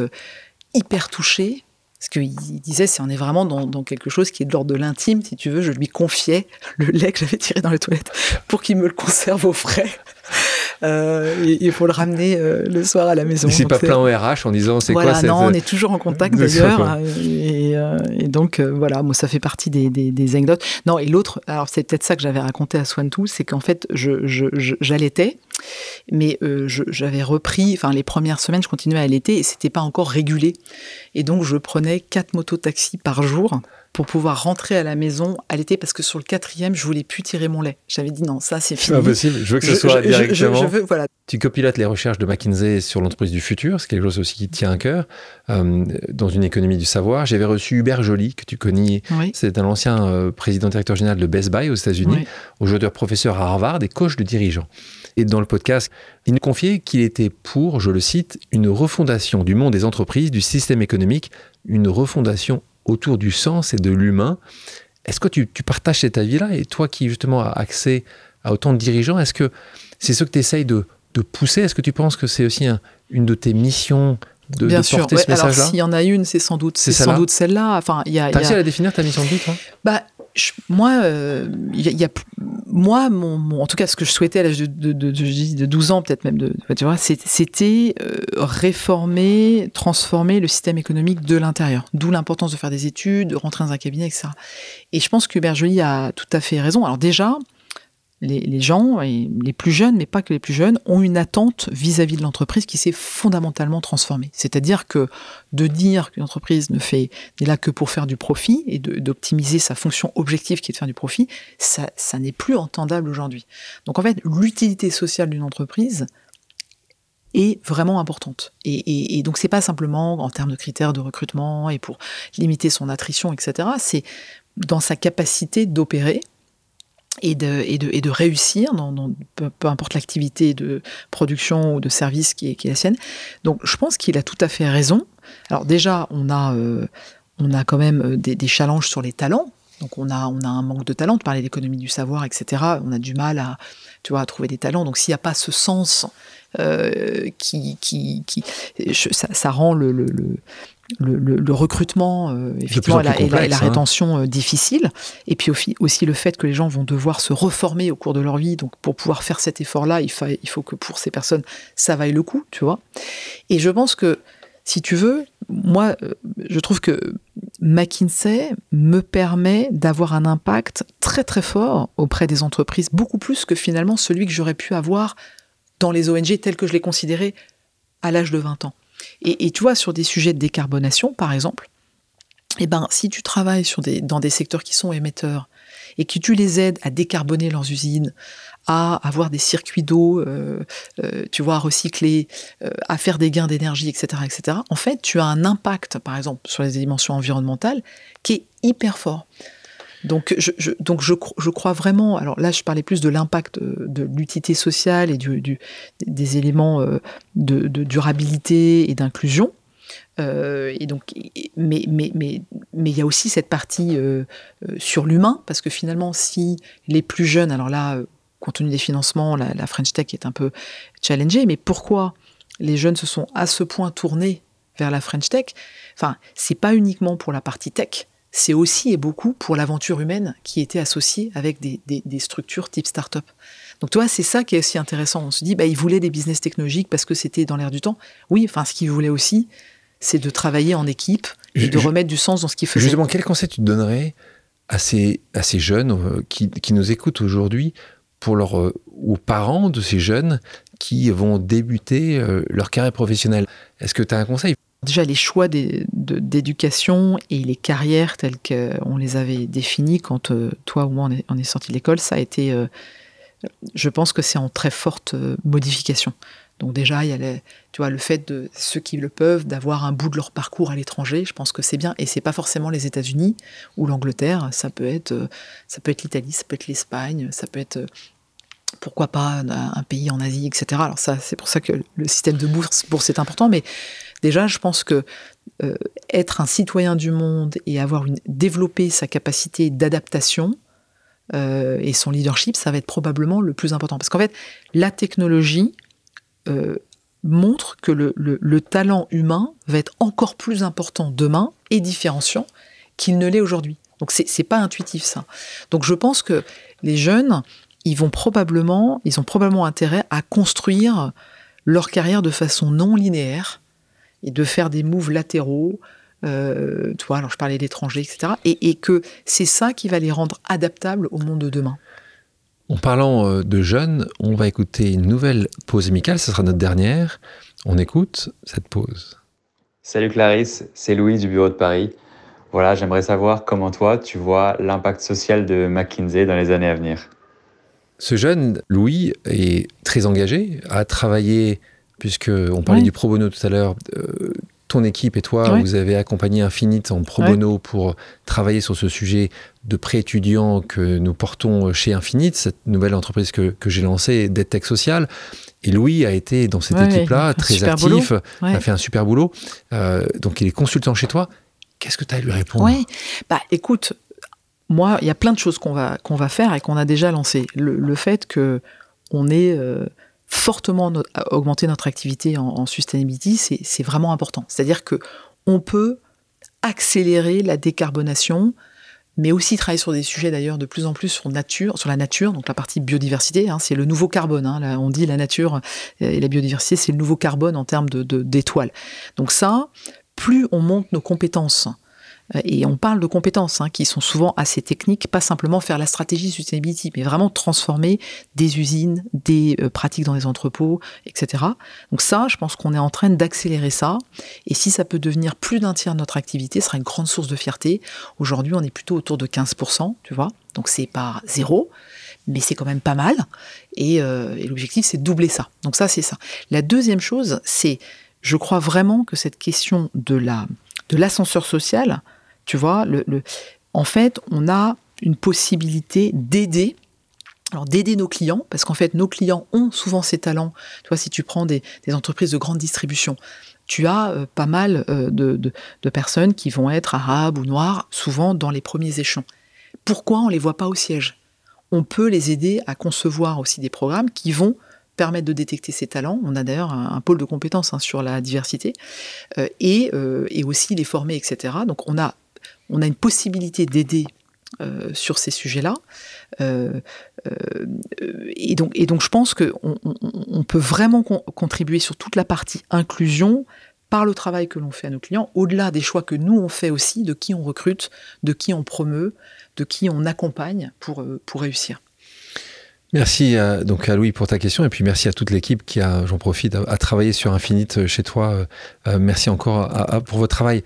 hyper touché parce qu'il disait, si on est vraiment dans, quelque chose qui est de l'ordre de l'intime, si tu veux, je lui confiais le lait que j'avais tiré dans les toilettes pour qu'il me le conserve au frais. Euh, il faut le ramener euh, le soir à la maison. C'est pas plein au RH en disant c'est quoi cette... Non, on est toujours en contact d'ailleurs. Et, euh, donc voilà, moi ça fait partie des, des, anecdotes. Non, et l'autre, alors c'est peut-être ça que j'avais raconté à Swan c'est qu'en fait j'allaitais, mais j'avais repris, enfin les premières semaines je continuais à allaiter et c'était pas encore régulé. Et donc je prenais quatre motos-taxis par jour pour pouvoir rentrer à la maison à l'été parce que sur le quatrième, je voulais plus tirer mon lait. J'avais dit non, ça c'est fini. C'est possible. Je veux que ce soit directement. Je, veux, voilà. Tu copilotes les recherches de McKinsey sur l'entreprise du futur, c'est quelque chose aussi qui tient à cœur euh, dans une économie du savoir. J'avais reçu Hubert Joly que tu connais. C'est un ancien euh, président directeur général de Best Buy aux États-Unis, aujourd'hui professeur à Harvard et coach de dirigeants. Et dans le podcast, il nous confiait qu'il était pour, je le cite, une refondation du monde des entreprises, du système économique, une refondation autour du sens et de l'humain. Est-ce que tu, partages cet avis-là Et toi qui justement as accès à autant de dirigeants, est-ce que c'est ce que tu essayes de, pousser? Est-ce que tu penses que c'est aussi une de tes missions de, Bien porter ce message-là Alors s'il y en a une, c'est sans doute, c'est sans doute celle-là. Enfin, il y a. T'as réussi à la définir ta mission de vie, toi? Bah, moi, euh, il y, a, moi, mon, en tout cas, ce que je souhaitais à l'âge de, de, de, 12 ans, peut-être même, de, c'était euh, réformer, transformer le système économique de l'intérieur. D'où l'importance de faire des études, de rentrer dans un cabinet, etc. Et je pense que Hubert Joly a tout à fait raison. Alors déjà, les, gens, les plus jeunes, mais pas que les plus jeunes, ont une attente vis-à-vis de l'entreprise qui s'est fondamentalement transformée. C'est-à-dire que de dire qu'une entreprise ne fait n'est là que pour faire du profit et d'optimiser sa fonction objective qui est de faire du profit, ça, n'est plus entendable aujourd'hui. Donc en fait, l'utilité sociale d'une entreprise est vraiment importante. Et, et, et donc c'est pas simplement en termes de critères de recrutement et pour limiter son attrition, etc. C'est dans sa capacité d'opérer et de, et, de, et de réussir dans, peu, importe l'activité de production ou de service qui est, la sienne. Donc je pense qu'il a tout à fait raison. Alors déjà, on a, euh, on a quand même euh, des, des, challenges sur les talents. Donc on a, on a un manque de talent, tu parlais d'économie du savoir, etc. On a du mal à, tu vois, à trouver des talents. Donc s'il n'y a pas ce sens euh, qui, qui, qui ça, rend le, recrutement euh, effectivement, et la, hein. rétention euh, difficile, et puis aussi le fait que les gens vont devoir se reformer au cours de leur vie. Donc pour pouvoir faire cet effort-là, il, il faut que pour ces personnes, ça vaille le coup, tu vois. Et je pense que, si tu veux, moi, euh, je trouve que McKinsey me permet d'avoir un impact très très fort auprès des entreprises, beaucoup plus que finalement celui que j'aurais pu avoir dans les ONG tels que je les considérais à l'âge de 20 ans. Et, tu vois, sur des sujets de décarbonation, par exemple, eh ben, si tu travailles dans des secteurs qui sont émetteurs et que tu les aides à décarboner leurs usines, à avoir des circuits d'eau, euh, euh, tu vois, à recycler, euh, à faire des gains d'énergie, etc., etc. En fait, tu as un impact, par exemple, sur les dimensions environnementales qui est hyper fort. Donc, je, donc je, je, crois vraiment. Alors là, je parlais plus de l'impact de, l'utilité sociale et du, des éléments de, de durabilité et d'inclusion. et donc, mais mais mais mais il y a aussi cette partie sur l'humain parce que finalement, si les plus jeunes, alors là, compte tenu des financements, la, French Tech est un peu challengée. Mais pourquoi les jeunes se sont à ce point tournés vers la French Tech? Enfin, c'est pas uniquement pour la partie tech, c'est aussi et beaucoup pour l'aventure humaine qui était associée avec des, structures type start-up. Donc, tu vois, c'est ça qui est aussi intéressant. On se dit, bah, ils voulaient des business technologiques parce que c'était dans l'air du temps. Oui, enfin, ce qu'ils voulaient aussi, c'est de travailler en équipe et de remettre du sens dans ce qu'ils faisaient. Justement, quel conseil tu donnerais à ces, à ces jeunes euh, qui, qui nous écoutent aujourd'hui pour leur, euh, aux parents de ces jeunes qui vont débuter euh, leur carrière professionnelle? Est-ce que tu as un conseil? Déjà, les choix d'éducation et les carrières telles qu'on les avait définies quand euh, toi ou moi on est, est sorti de l'école, ça a été, je pense que c'est en très forte modification. Donc déjà, il y a tu vois, le fait de ceux qui le peuvent d'avoir un bout de leur parcours à l'étranger, je pense que c'est bien. Et c'est pas forcément les États-Unis ou l'Angleterre, ça peut être, euh, être l'Italie, ça peut être l'Espagne, ça peut être euh, pourquoi pas un pays en Asie, etc. Alors ça, c'est pour ça que le système de bourse, bourse est important. Mais déjà, je pense que euh, être un citoyen du monde et avoir une, développer sa capacité d'adaptation, et son leadership, ça va être probablement le plus important. Parce qu'en fait, la technologie, euh, montre que le, talent humain va être encore plus important demain et différenciant qu'il ne l'est aujourd'hui. Donc c'est pas intuitif ça. Donc je pense que les jeunes, ils vont probablement, ils ont probablement intérêt à construire leur carrière de façon non linéaire et de faire des moves latéraux. Euh, tu vois, alors je parlais d'étrangers, etc. Et, et que c'est ça qui va les rendre adaptables au monde de demain. En parlant euh, de jeunes, on va écouter une nouvelle pause amicale, ce sera notre dernière. On écoute cette pause. Salut Clarisse, c'est Louis du bureau de Paris. Voilà, j'aimerais savoir comment toi tu vois l'impact social de McKinsey dans les années à venir. Ce jeune, Louis, est très engagé, a travaillé, puisque on parlait du pro bono tout à l'heure, euh, ton équipe et toi, vous avez accompagné Infinite en pro bono pour travailler sur ce sujet de pré-étudiants que nous portons chez Infinite, cette nouvelle entreprise que, que j'ai lancée d'EdTech Social. Et Louis a été dans cette équipe-là, très actif, a fait un super boulot. Euh, donc il est consultant chez toi. Qu'est-ce que tu as à lui répondre? Oui, bah écoute, moi, il y a plein de choses qu'on va, qu'on va faire et qu'on a déjà lancé. Le, fait que on est euh, fortement augmenter notre activité en, sustainability, c'est vraiment important. C'est-à-dire que on peut accélérer la décarbonation, mais aussi travailler sur des sujets d'ailleurs de plus en plus sur nature, sur la nature, donc la partie biodiversité, hein, c'est le nouveau carbone. Hein, là, on dit la nature et la biodiversité, c'est le nouveau carbone en termes d'étoiles. De, donc ça, plus on monte nos compétences euh, et on parle de compétences hein, qui sont souvent assez techniques, pas simplement faire la stratégie sustainability, mais vraiment transformer des usines, des euh, pratiques dans des entrepôts, etc. Donc ça, je pense qu'on est en train d'accélérer ça. Et si ça peut devenir plus d'un tiers de notre activité, ce sera une grande source de fierté. Aujourd'hui, on est plutôt autour de 15%, tu vois. Donc c'est pas zéro, mais c'est quand même pas mal. Et, euh, et l'objectif, c'est de doubler ça. Donc ça, c'est ça. La deuxième chose, c'est, je crois vraiment que cette question de la de l'ascenseur social, tu vois, en fait, on a une possibilité d'aider alors d'aider nos clients, parce qu'en fait nos clients ont souvent ces talents. Tu vois, si tu prends des, entreprises de grande distribution, tu as euh, pas mal euh, de, personnes qui vont être arabes ou noires, souvent dans les premiers échelons. Pourquoi on ne les voit pas au siège? On peut les aider à concevoir aussi des programmes qui vont permettre de détecter ces talents. On a d'ailleurs un, pôle de compétences hein, sur la diversité euh, et, et aussi les former, etc. Donc on a on a une possibilité d'aider euh, sur ces sujets-là. Euh, euh, et, donc, je pense qu'on on, peut vraiment contribuer sur toute la partie inclusion par le travail que l'on fait à nos clients, au-delà des choix que nous on fait aussi, de qui on recrute, de qui on promeut, de qui on accompagne pour, réussir. Merci à, donc à Louis pour ta question et puis merci à toute l'équipe qui a, j'en profite, à, travailler sur Infinite chez toi. merci encore pour votre travail.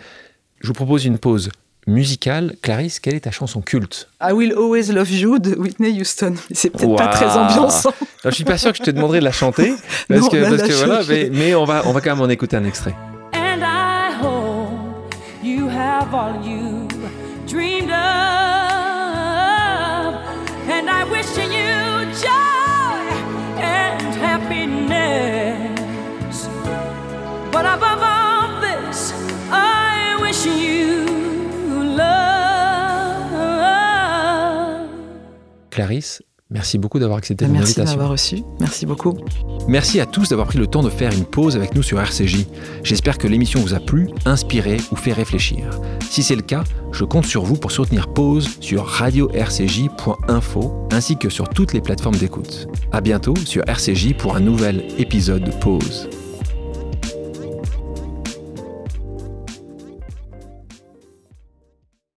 Je vous propose une pause musical, Clarisse, quelle est ta chanson culte? I Will Always Love You de Whitney Houston. C'est peut-être pas très ambiançant. Je suis pas sûr que je te demanderai de la chanter, parce que, parce que voilà, mais, mais, on, va, on va quand même en écouter un extrait. And I hope you have all you dreamed of, Clarisse, merci beaucoup d'avoir accepté mon invitation. Merci d'avoir reçu. Merci beaucoup. Merci à tous d'avoir pris le temps de faire une pause avec nous sur RCJ. J'espère que l'émission vous a plu, inspiré ou fait réfléchir. Si c'est le cas, je compte sur vous pour soutenir Pause sur radio-rcj.info ainsi que sur toutes les plateformes d'écoute. À bientôt sur RCJ pour un nouvel épisode de Pause.